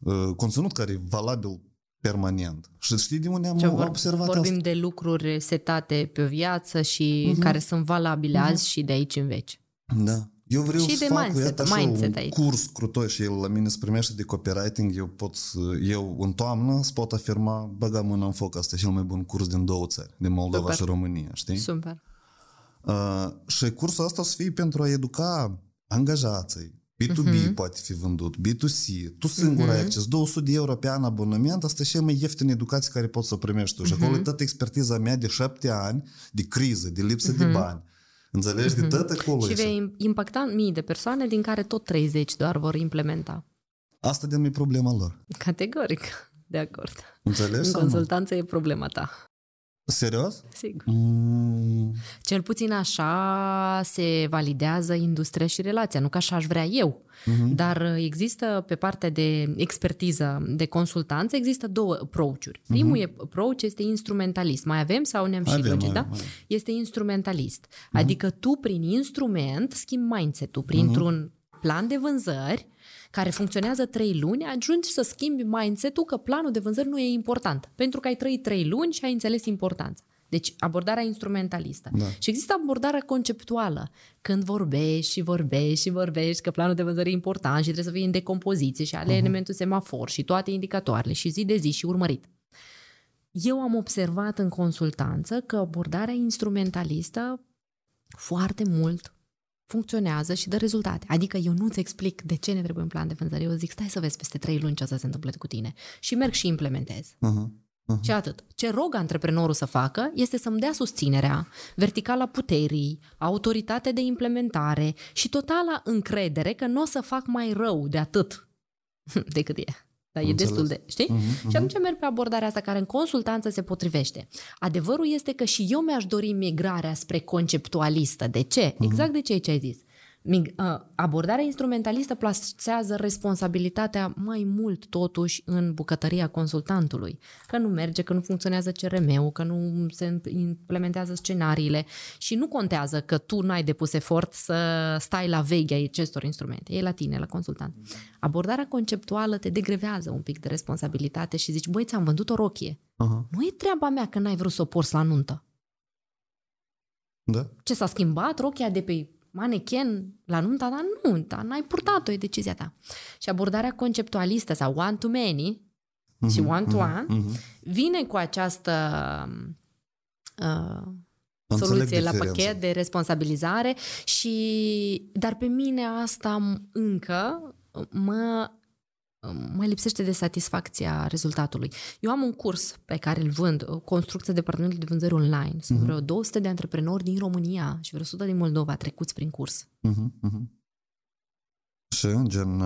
uh, conținut care e valabil permanent. Și știi de unde am Ce vor, observat vorbim asta? de lucruri setate pe o viață și Mhm. care sunt valabile azi și de aici în veci. Da. Eu vreau Și să de fac mindset, iată, așa, mindset un aici. curs crutoi și el la mine se primește de copywriting, eu pot să, eu în toamnă să pot afirma, băga mâna în foc, asta e cel mai bun curs din două țări, din Moldova Super. și România, știi? Super. Uh, și cursul ăsta o să fie pentru a educa angajații. B2B uh-huh. poate fi vândut, B2C. Tu singur uh-huh. ai acces. 200 de euro pe an abonament, asta e cea mai ieftină educație care poți să primești tu. Și acolo e toată expertiza mea de șapte ani de criză, de lipsă uh-huh. de bani. Înțelegi? Uh-huh. De tot acolo. Și e vei impacta mii de persoane, din care tot 30 doar vor implementa. Asta de e problema lor. Categoric. De acord. Înțelegi? În sau nu? consultanță e problema ta. Serios? Sigur. Mm, Cel puțin așa se validează industria și relația, nu că așa aș vrea eu. Mhm. Dar există pe partea de expertiză, de consultanță, există două approach-uri. Primul uh approach este instrumentalist. Mai avem sau ne-am și Mhm. Avem, lungit, da? avem, avem. Este instrumentalist. Adică tu prin instrument schimbi mindset-ul, printr-un plan de vânzări care funcționează trei luni, ajungi să schimbi mindset-ul că planul de vânzări nu e important. Pentru că ai trăit trei luni și ai înțeles importanța. Deci abordarea instrumentalistă. Da. Și există abordarea conceptuală. Când vorbești și vorbești și vorbești că planul de vânzări e important și trebuie să fie în decompoziție și ale uh-huh. elementul semafor și toate indicatoarele și zi de zi și urmărit. Eu am observat în consultanță că abordarea instrumentalistă foarte mult funcționează și dă rezultate. Adică eu nu-ți explic de ce ne trebuie un plan de vânzări. Eu zic, stai să vezi peste trei luni ce o să se întâmple cu tine. Și merg și implementez. Mhm. Mhm. Și atât. Ce rog antreprenorul să facă este să-mi dea susținerea, verticala puterii, autoritate de implementare și totala încredere că nu o să fac mai rău de atât [LAUGHS] decât e. Dar e Înțeles. destul de, știi? Mhm, Și atunci merg pe abordarea asta care în consultanță se potrivește. Adevărul este că și eu mi-aș dori migrarea spre conceptualistă. De ce? Exact de ce ce ai zis. Abordarea instrumentalistă plasează responsabilitatea mai mult totuși în bucătăria consultantului. Că nu merge, că nu funcționează CRM-ul, că nu se implementează scenariile și nu contează că tu n-ai depus efort să stai la veghea acestor instrumente. E la tine, la consultant. Abordarea conceptuală te degrevează un pic de responsabilitate și zici, băi, ți-am vândut o rochie. Uh-huh. Nu e treaba mea că n-ai vrut să o porți la nuntă. Da. Ce s-a schimbat? Rochia de pe manechen la nunta dar nu, dar n-ai purtat-o, e decizia ta. Și abordarea conceptualistă sau one-to-many uh-huh, și one-to-one uh-huh. vine cu această uh, soluție la pachet de responsabilizare și dar pe mine asta încă mă mai lipsește de satisfacția rezultatului. Eu am un curs pe care îl vând, construcție de departamentul de vânzări online. Sunt uh-huh. vreo 200 de antreprenori din România și vreo 100 din Moldova trecuți prin curs. Uh-huh, uh-huh. Și în gen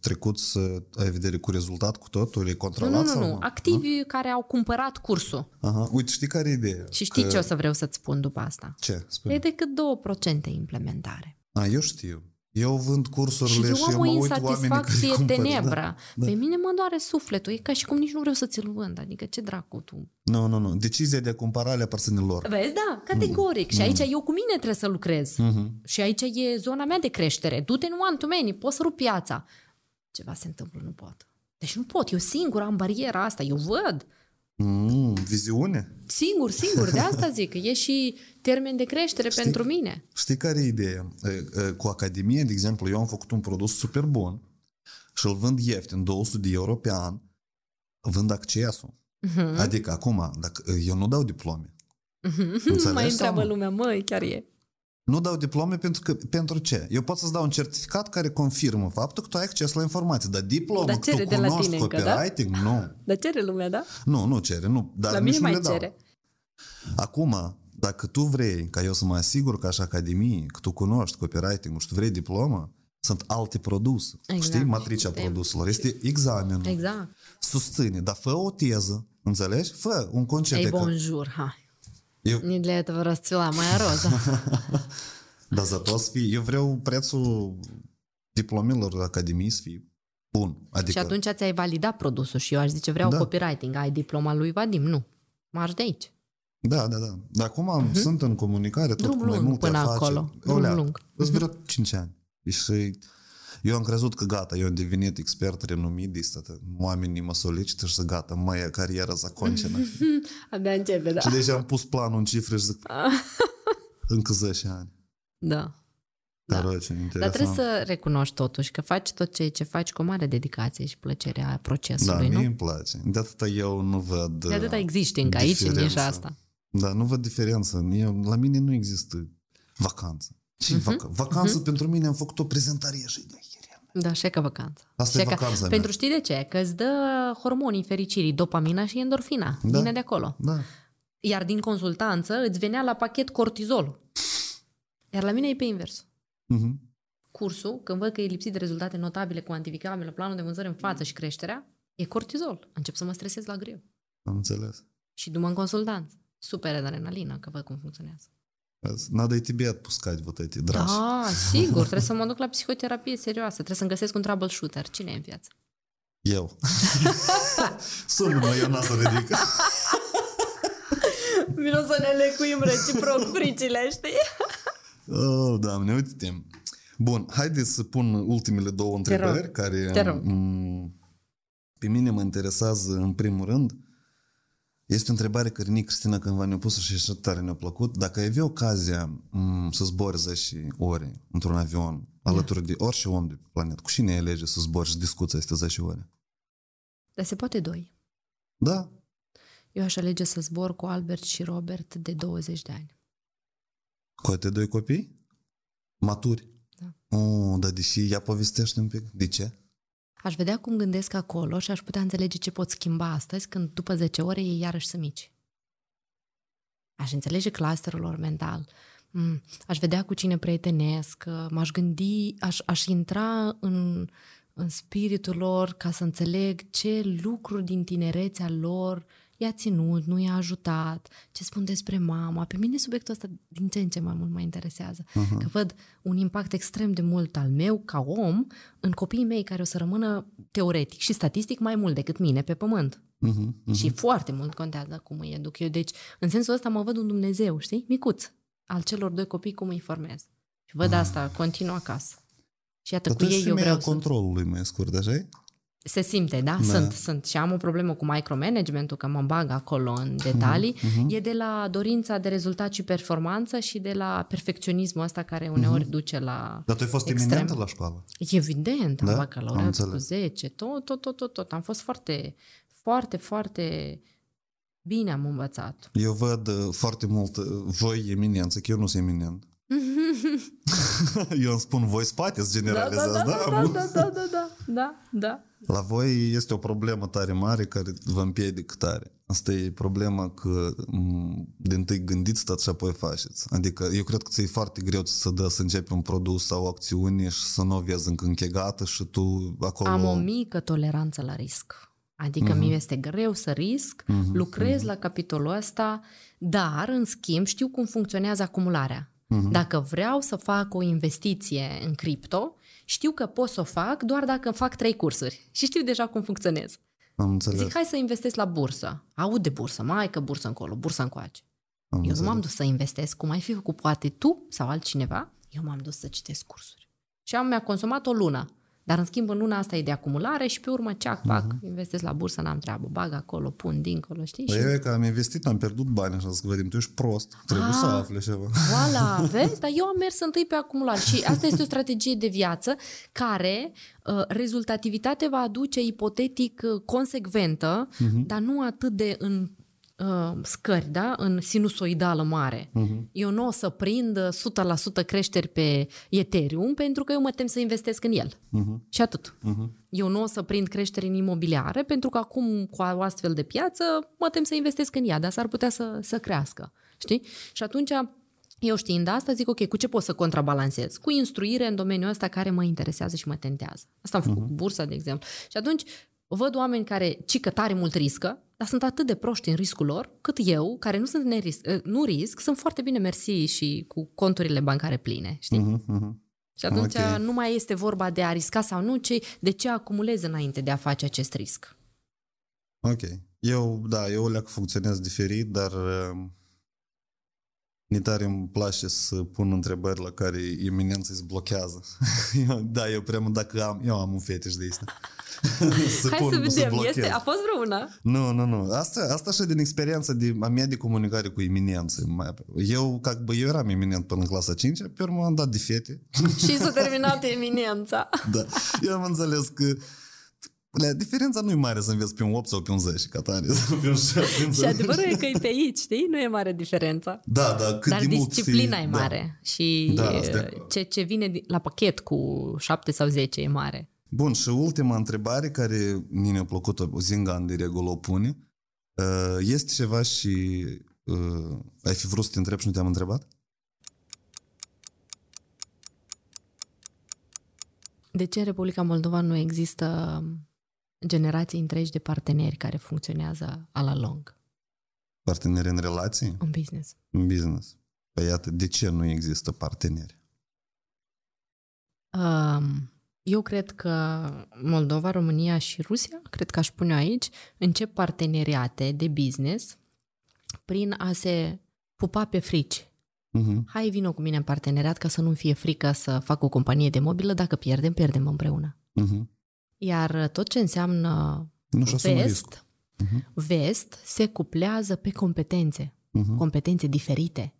trecuți, ai vedere cu rezultat cu totul? E controlat? Nu, nu, nu. nu. Activi nu? care au cumpărat cursul. Aha. Uite, știi care e ideea? Și știi că... ce o să vreau să-ți spun după asta? Ce? Spune. E decât 2% implementare. A, eu știu. Eu vând cursurile și, și eu mă uit insatisfacție tenebră. Da, da. Pe mine mă doare sufletul. E ca și cum nici nu vreau să ți-l vând. Adică ce dracu tu? Nu, nu, nu. Decizia de a cumpăra ale persoanelor. Vezi, da, categoric. Mm. Și aici eu cu mine trebuie să lucrez. Mm-hmm. Și aici e zona mea de creștere. Du-te în one to many, poți să rup piața. Ceva se întâmplă, nu pot. Deci nu pot. Eu singur am bariera asta. Eu văd. Mm, viziune? Singur, singur, de asta zic, e și termen de creștere știi, pentru mine. Știi care e ideea? Cu Academie, de exemplu, eu am făcut un produs super bun și îl vând ieftin, 200 de euro pe an, vând accesul. Uh-huh. Adică acum, dacă eu nu dau diplome. Uh-huh. Mai întreabă lumea, măi, chiar e. Nu dau diplome pentru că pentru ce? Eu pot să-ți dau un certificat care confirmă faptul că tu ai acces la informații, dar diplomă dar că tu de cunoști tine copywriting, încă, da? nu. Dar cere lumea, da? Nu, nu cere, nu. Dar la mine mai cere. Dau. Acum, dacă tu vrei ca eu să mă asigur că așa academie, că tu cunoști copywriting și tu vrei diplomă, sunt alte produse. Exact. Știi? Matricea produselor. Este examenul. Exact. Susține, dar fă o teză, înțelegi? Fă un concept. Ei, bonjour, hai. Eu... Не для этого расцвела моя роза. Dar zато să fie, eu vreau prețul diplomelor Academiei să fie bun. Adică... Și atunci ți-ai validat produsul și eu aș zice vreau da. copywriting, ai diploma lui Vadim, nu. Marș de aici. Da, da, da. Dar acum uh-huh. sunt în comunicare tot Drum cu mai multe până afaceri. acolo. Drum lung. Îți vreo 5 ani. Și eu am crezut că gata, eu am devenit expert renumit, este, oamenii mă solicită și să gata, e cariera zaconcenă. [LAUGHS] Abia începe, da. Și deci am pus planul în cifre și zic, [LAUGHS] încă 10 ani. Da. Da. Roce, Dar trebuie să recunoști totuși că faci tot ce, ce faci cu mare dedicație și plăcerea procesului, da, nu? Da, îmi place. De atâta eu nu văd De atâta uh, existi încă aici, în nișa asta. Da, nu văd diferență. Eu, la mine nu există vacanță. Ce uh-huh. Mhm. vacanță? Vacanță uh-huh. pentru mine am făcut o prezentare și idei da, și ca vacanță. Asta și e vacanța Pentru mea. știi de ce? Că îți dă hormonii fericirii, dopamina și endorfina. Da. Vine de acolo. Da. Iar din consultanță îți venea la pachet cortizol. Iar la mine e pe invers. Uh-huh. Cursul, când văd că e lipsit de rezultate notabile, cuantificabile, planul de vânzări în față și creșterea, e cortizol. Încep să mă stresez la greu. Am înțeles. Și dumă în consultanță. Super adrenalină, că văd cum funcționează. Надо и тебе отпускать вот эти драши. Da, sigur. Trebuie să mă duc la psihoterapie serioasă. Trebuie să-mi găsesc un troubleshooter. Cine e în viață? Eu. Sună-mă, eu n-a să ridic. Vino să ne lecuim reciproc fricile, știi? Oh, doamne, uite-te. Bun, haideți să pun ultimele două întrebări Te care Te rog. pe mine mă interesează în primul rând. este o întrebare care nici Cristina cândva ne-a pus și așa tare ne-a plăcut. Dacă ai avea ocazia m- să zbori 10 ore într-un avion da. alături de orice om de pe planetă, cu cine alege să zbori și discuți aceste 10 ore? Dar se poate doi. Da. Eu aș alege să zbor cu Albert și Robert de 20 de ani. Cu atât doi copii? Maturi? Da. Oh, dar deși ea povestește un pic. De ce? Aș vedea cum gândesc acolo și aș putea înțelege ce pot schimba astăzi când după 10 ore ei iarăși sunt mici. Aș înțelege clusterul lor mental. Mm, aș vedea cu cine prietenesc, m-aș gândi, aș, aș intra în, în spiritul lor ca să înțeleg ce lucruri din tinerețea lor i-a ținut, nu i-a ajutat, ce spun despre mama. Pe mine subiectul ăsta din ce în ce mai mult mă interesează. Uh-huh. Că văd un impact extrem de mult al meu ca om în copiii mei care o să rămână teoretic și statistic mai mult decât mine pe pământ. Uh-huh, uh-huh. Și foarte mult contează cum îi educ eu. Deci, în sensul ăsta mă văd un Dumnezeu, știi? Micuț, al celor doi copii, cum îi formez. Și văd uh. asta, continuu acasă. Și iată, Dar cu ei eu vreau controlului mai scurt, așa se simte, da? da? Sunt, sunt. Și am o problemă cu micromanagementul, că mă bag acolo în detalii. Uh-huh. E de la dorința de rezultat și performanță și de la perfecționismul ăsta care uneori uh-huh. duce la Dar tu ai fost extrem. eminentă la școală? Evident, da? am bacalaureat cu 10, tot, tot, tot, tot, tot. Am fost foarte, foarte, foarte bine am învățat. Eu văd uh, foarte mult uh, voi eminență, că eu nu sunt eminent. [LAUGHS] Eu îmi spun, voi spate generalizați, da? Da, da, da, da, da, da, da, da. La voi este o problemă tare mare care vă împiedică tare. Asta e problema că din tâi gândiți tot și apoi faceți. Adică eu cred că ți-e foarte greu să dă să începi un produs sau o acțiune și să nu o vezi încă închegată și tu acolo... Am o mică toleranță la risc. Adică uh-huh. mie este greu să risc, uh-huh. lucrez uh-huh. la capitolul ăsta, dar, în schimb, știu cum funcționează acumularea. Uh-huh. Dacă vreau să fac o investiție în cripto, știu că pot să o fac doar dacă fac trei cursuri și știu deja cum funcționez. Am înțeles. Zic, hai să investesc la bursă. Aud de bursă, mai că bursă încolo, bursă încoace. Am Eu înțeles. nu m-am dus să investesc, cum ai fi făcut poate tu sau altcineva, eu m-am dus să citesc cursuri. Și am mi-a consumat o lună. Dar în schimb în luna asta e de acumulare și pe urmă ceac, fac, uh-huh. investesc la bursă, n-am treabă, bag acolo, pun dincolo, știi? Păi și... eu că am investit, am pierdut bani, așa să vedem, tu ești prost, trebuie ah, să afli ceva. Voilà, [LAUGHS] vezi? Dar eu am mers întâi pe acumulare și asta este o strategie de viață care uh, rezultativitate va aduce ipotetic uh, consecventă, uh-huh. dar nu atât de în uh, scări, da? în sinusoidală mare. Uh-huh. Eu nu o să prind 100% creșteri pe Ethereum pentru că eu mă tem să investesc în el. Uh-huh. Și atât. Uh-huh. Eu nu o să prind creșteri în imobiliare pentru că acum cu o astfel de piață mă tem să investesc în ea, dar s-ar putea să, să crească. Știi? Și atunci eu știind asta, zic, ok, cu ce pot să contrabalancez? Cu instruire în domeniul ăsta care mă interesează și mă tentează. Asta am făcut uh-huh. cu bursa, de exemplu. Și atunci văd oameni care cică tare mult riscă, dar sunt atât de proști în riscul lor, cât eu, care nu sunt nerisc, ă, nu risc, sunt foarte bine mersi și cu conturile bancare pline, știi? Uh-huh, uh-huh. Și atunci okay. nu mai este vorba de a risca sau nu, ci de ce acumulez înainte de a face acest risc. Ok. Eu, da, eu le funcționez diferit, dar uh, tare îmi place să pun întrebări la care eminența îți blochează. [LAUGHS] da, eu prea dacă am, eu am un fetiș de asta. [LAUGHS] să Hai pun, să vedem, să este, a fost vreuna? Nu, nu, nu. Asta, asta așa din experiența de, a mea de comunicare cu eminență. Eu, ca, bă, eu eram eminent până în clasa 5 pe urmă am dat de fete. Și s-a terminat eminența. [LAUGHS] da. Eu am înțeles că Lea, diferența nu e mare să înveți pe un 8 sau pe un 10, ca tare. și adevărul e că e pe aici, știi? Nu e mare diferența. Da, da, cât Dar de disciplina mult e mare. Da. Și da, ce, ce vine la pachet cu 7 sau 10 e mare. Bun, și ultima întrebare care mi-a plăcut o Zingan de regulă o pune. Uh, este ceva și uh, ai fi vrut să te întreb și nu te-am întrebat? De ce în Republica Moldova nu există generații întregi de parteneri care funcționează a la lung? Parteneri în relații? În business. În business. Păi iată, de ce nu există parteneri? Um, eu cred că Moldova, România și Rusia, cred că aș pune aici, încep parteneriate de business prin a se pupa pe frici. Uh-huh. Hai, vină cu mine în parteneriat ca să nu fie frică să fac o companie de mobilă. Dacă pierdem, pierdem împreună. Uh-huh. Iar tot ce înseamnă nu vest, uh-huh. vest se cuplează pe competențe. Uh-huh. Competențe diferite.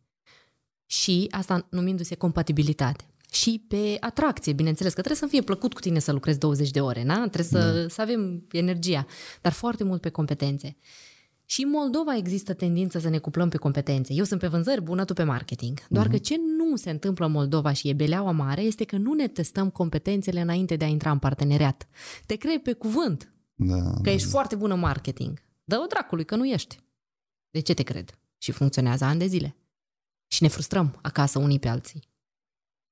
Și asta numindu-se compatibilitate și pe atracție, bineînțeles, că trebuie să fie plăcut cu tine să lucrezi 20 de ore, na? trebuie să, da. să avem energia, dar foarte mult pe competențe. Și în Moldova există tendința să ne cuplăm pe competențe. Eu sunt pe vânzări bună, tu pe marketing. Doar uh-huh. că ce nu se întâmplă în Moldova și e beleaua mare este că nu ne testăm competențele înainte de a intra în parteneriat. Te crei pe cuvânt da, că da, ești da. foarte bună în marketing. Dă-o dracului că nu ești. De ce te cred? Și funcționează ani de zile. Și ne frustrăm acasă unii pe alții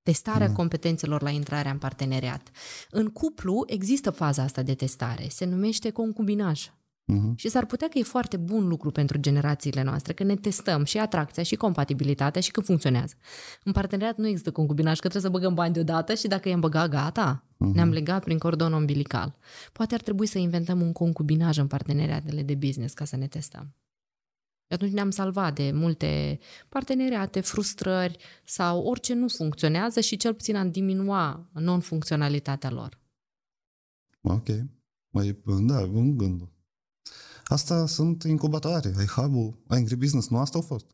testarea mm. competențelor la intrarea în parteneriat. În cuplu există faza asta de testare, se numește concubinaj. Uh-huh. Și s-ar putea că e foarte bun lucru pentru generațiile noastre, că ne testăm și atracția și compatibilitatea și că funcționează. În parteneriat nu există concubinaj, că trebuie să băgăm bani deodată și dacă i-am băgat, gata, uh-huh. ne-am legat prin cordon umbilical. Poate ar trebui să inventăm un concubinaj în parteneriatele de business ca să ne testăm. Și atunci ne-am salvat de multe parteneriate, frustrări sau orice nu funcționează și cel puțin am diminua non-funcționalitatea lor. Ok. Mai, da, un gând. Asta sunt incubatoare. Ai hub Angry Business, nu asta au fost?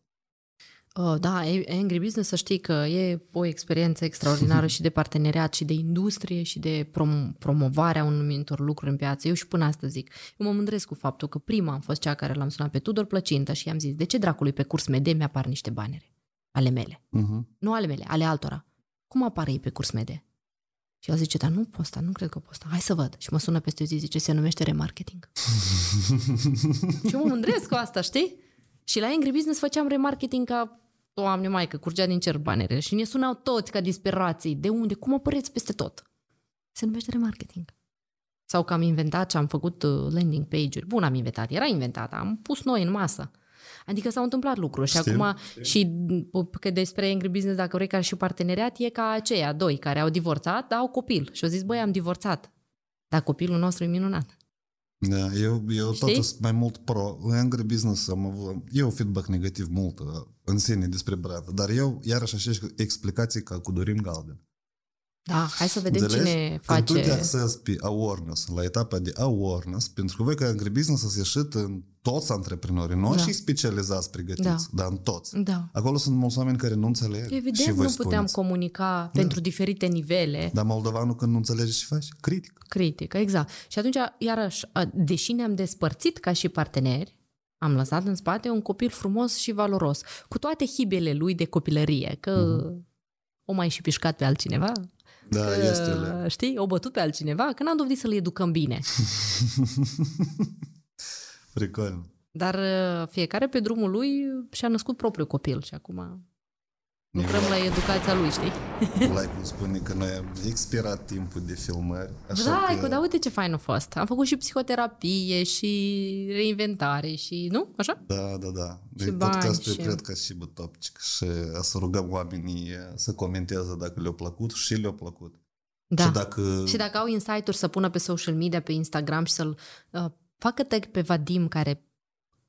Uh, da, Angry Business să știi că e o experiență extraordinară și de parteneriat și de industrie și de prom- promovarea unor lucruri în piață. Eu și până asta zic. Eu mă mândresc cu faptul că prima am fost cea care l-am sunat pe Tudor Plăcintă și i-am zis, de ce dracului pe curs mede mi-apar niște banere? Ale mele. Uh-huh. Nu ale mele, ale altora. Cum apare ei pe curs mede? Și el zice, dar nu posta, nu cred că posta. Hai să văd. Și mă sună peste o zi, zice, se numește remarketing. [LAUGHS] și mă mândresc cu asta, știi? Și la Angry Business făceam remarketing ca Doamne Maică, curgea din cer banere și ne sunau toți ca disperații. De unde? Cum apăreți peste tot? Se numește remarketing. Sau că am inventat și am făcut uh, landing page-uri. Bun, am inventat, era inventat, am pus noi în masă. Adică s-au întâmplat lucruri și acum și că despre Angry Business, dacă vrei ca și parteneriat, e ca aceia doi care au divorțat, dar au copil. Și au zis, băi, am divorțat. Dar copilul nostru e minunat. Da, eu, eu tot sunt mai mult pro. În Angry Business am avut, eu feedback negativ mult uh, în sine despre brand, dar eu iarăși așa explicații ca cu Dorin Galben. Da, hai să vedem Înțelegi? cine face... Când tu te accesi pe awareness, la etapa de awareness, pentru că voi ca agribusiness ați ieșit în toți antreprenorii, nu da. și specializați pregătiți, da. dar în toți. Da. Acolo sunt mulți oameni care nu înțeleg Evident, și voi nu puteam comunica da. pentru diferite nivele. Dar moldovanul când nu înțelege ce face? Critic. Critic, exact. Și atunci, iarăși, deși ne-am despărțit ca și parteneri, am lăsat în spate un copil frumos și valoros, cu toate hibele lui de copilărie, că uh-huh. o mai și pișcat pe altcineva, da, că, este le. Știi, o bătut pe altcineva, că n-am dovedit să-l educăm bine. [LAUGHS] Fricol. Dar uh, fiecare pe drumul lui și-a născut propriul copil și acum lucrăm la educația lui, știi? Like cum spune că noi am expirat timpul de filmări. Așa da, că... dar uite ce fain a fost. Am făcut și psihoterapie și reinventare și, nu? Așa? Da, da, da. Și de podcastul și... cred că și bătopcic și să rugăm oamenii să comenteze dacă le-a plăcut și le-a plăcut. Da. Și dacă... și dacă au insight-uri să pună pe social media, pe Instagram și să-l uh, facă tag pe Vadim care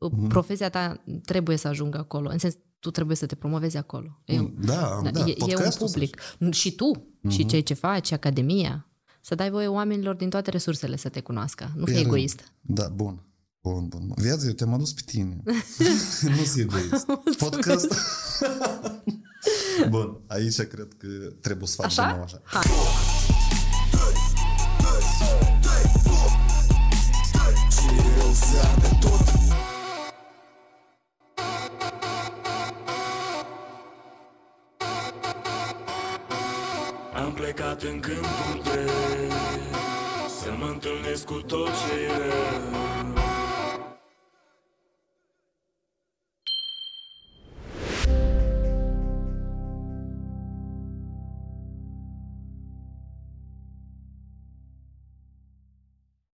mm-hmm. profesia ta trebuie să ajungă acolo. În sens, tu trebuie să te promovezi acolo. E, da, da, e, e un public. Și tu, mm-hmm. și cei ce faci, Academia, să dai voie oamenilor din toate resursele să te cunoască. Nu fi egoist. Da, bun. Bun, bun. Viața, eu te-am adus pe tine. nu fi egoist. Podcast. bun, aici cred că trebuie să facem așa. așa. Hai. Am plecat în câmpul greu Să mă întâlnesc cu tot ce e rău.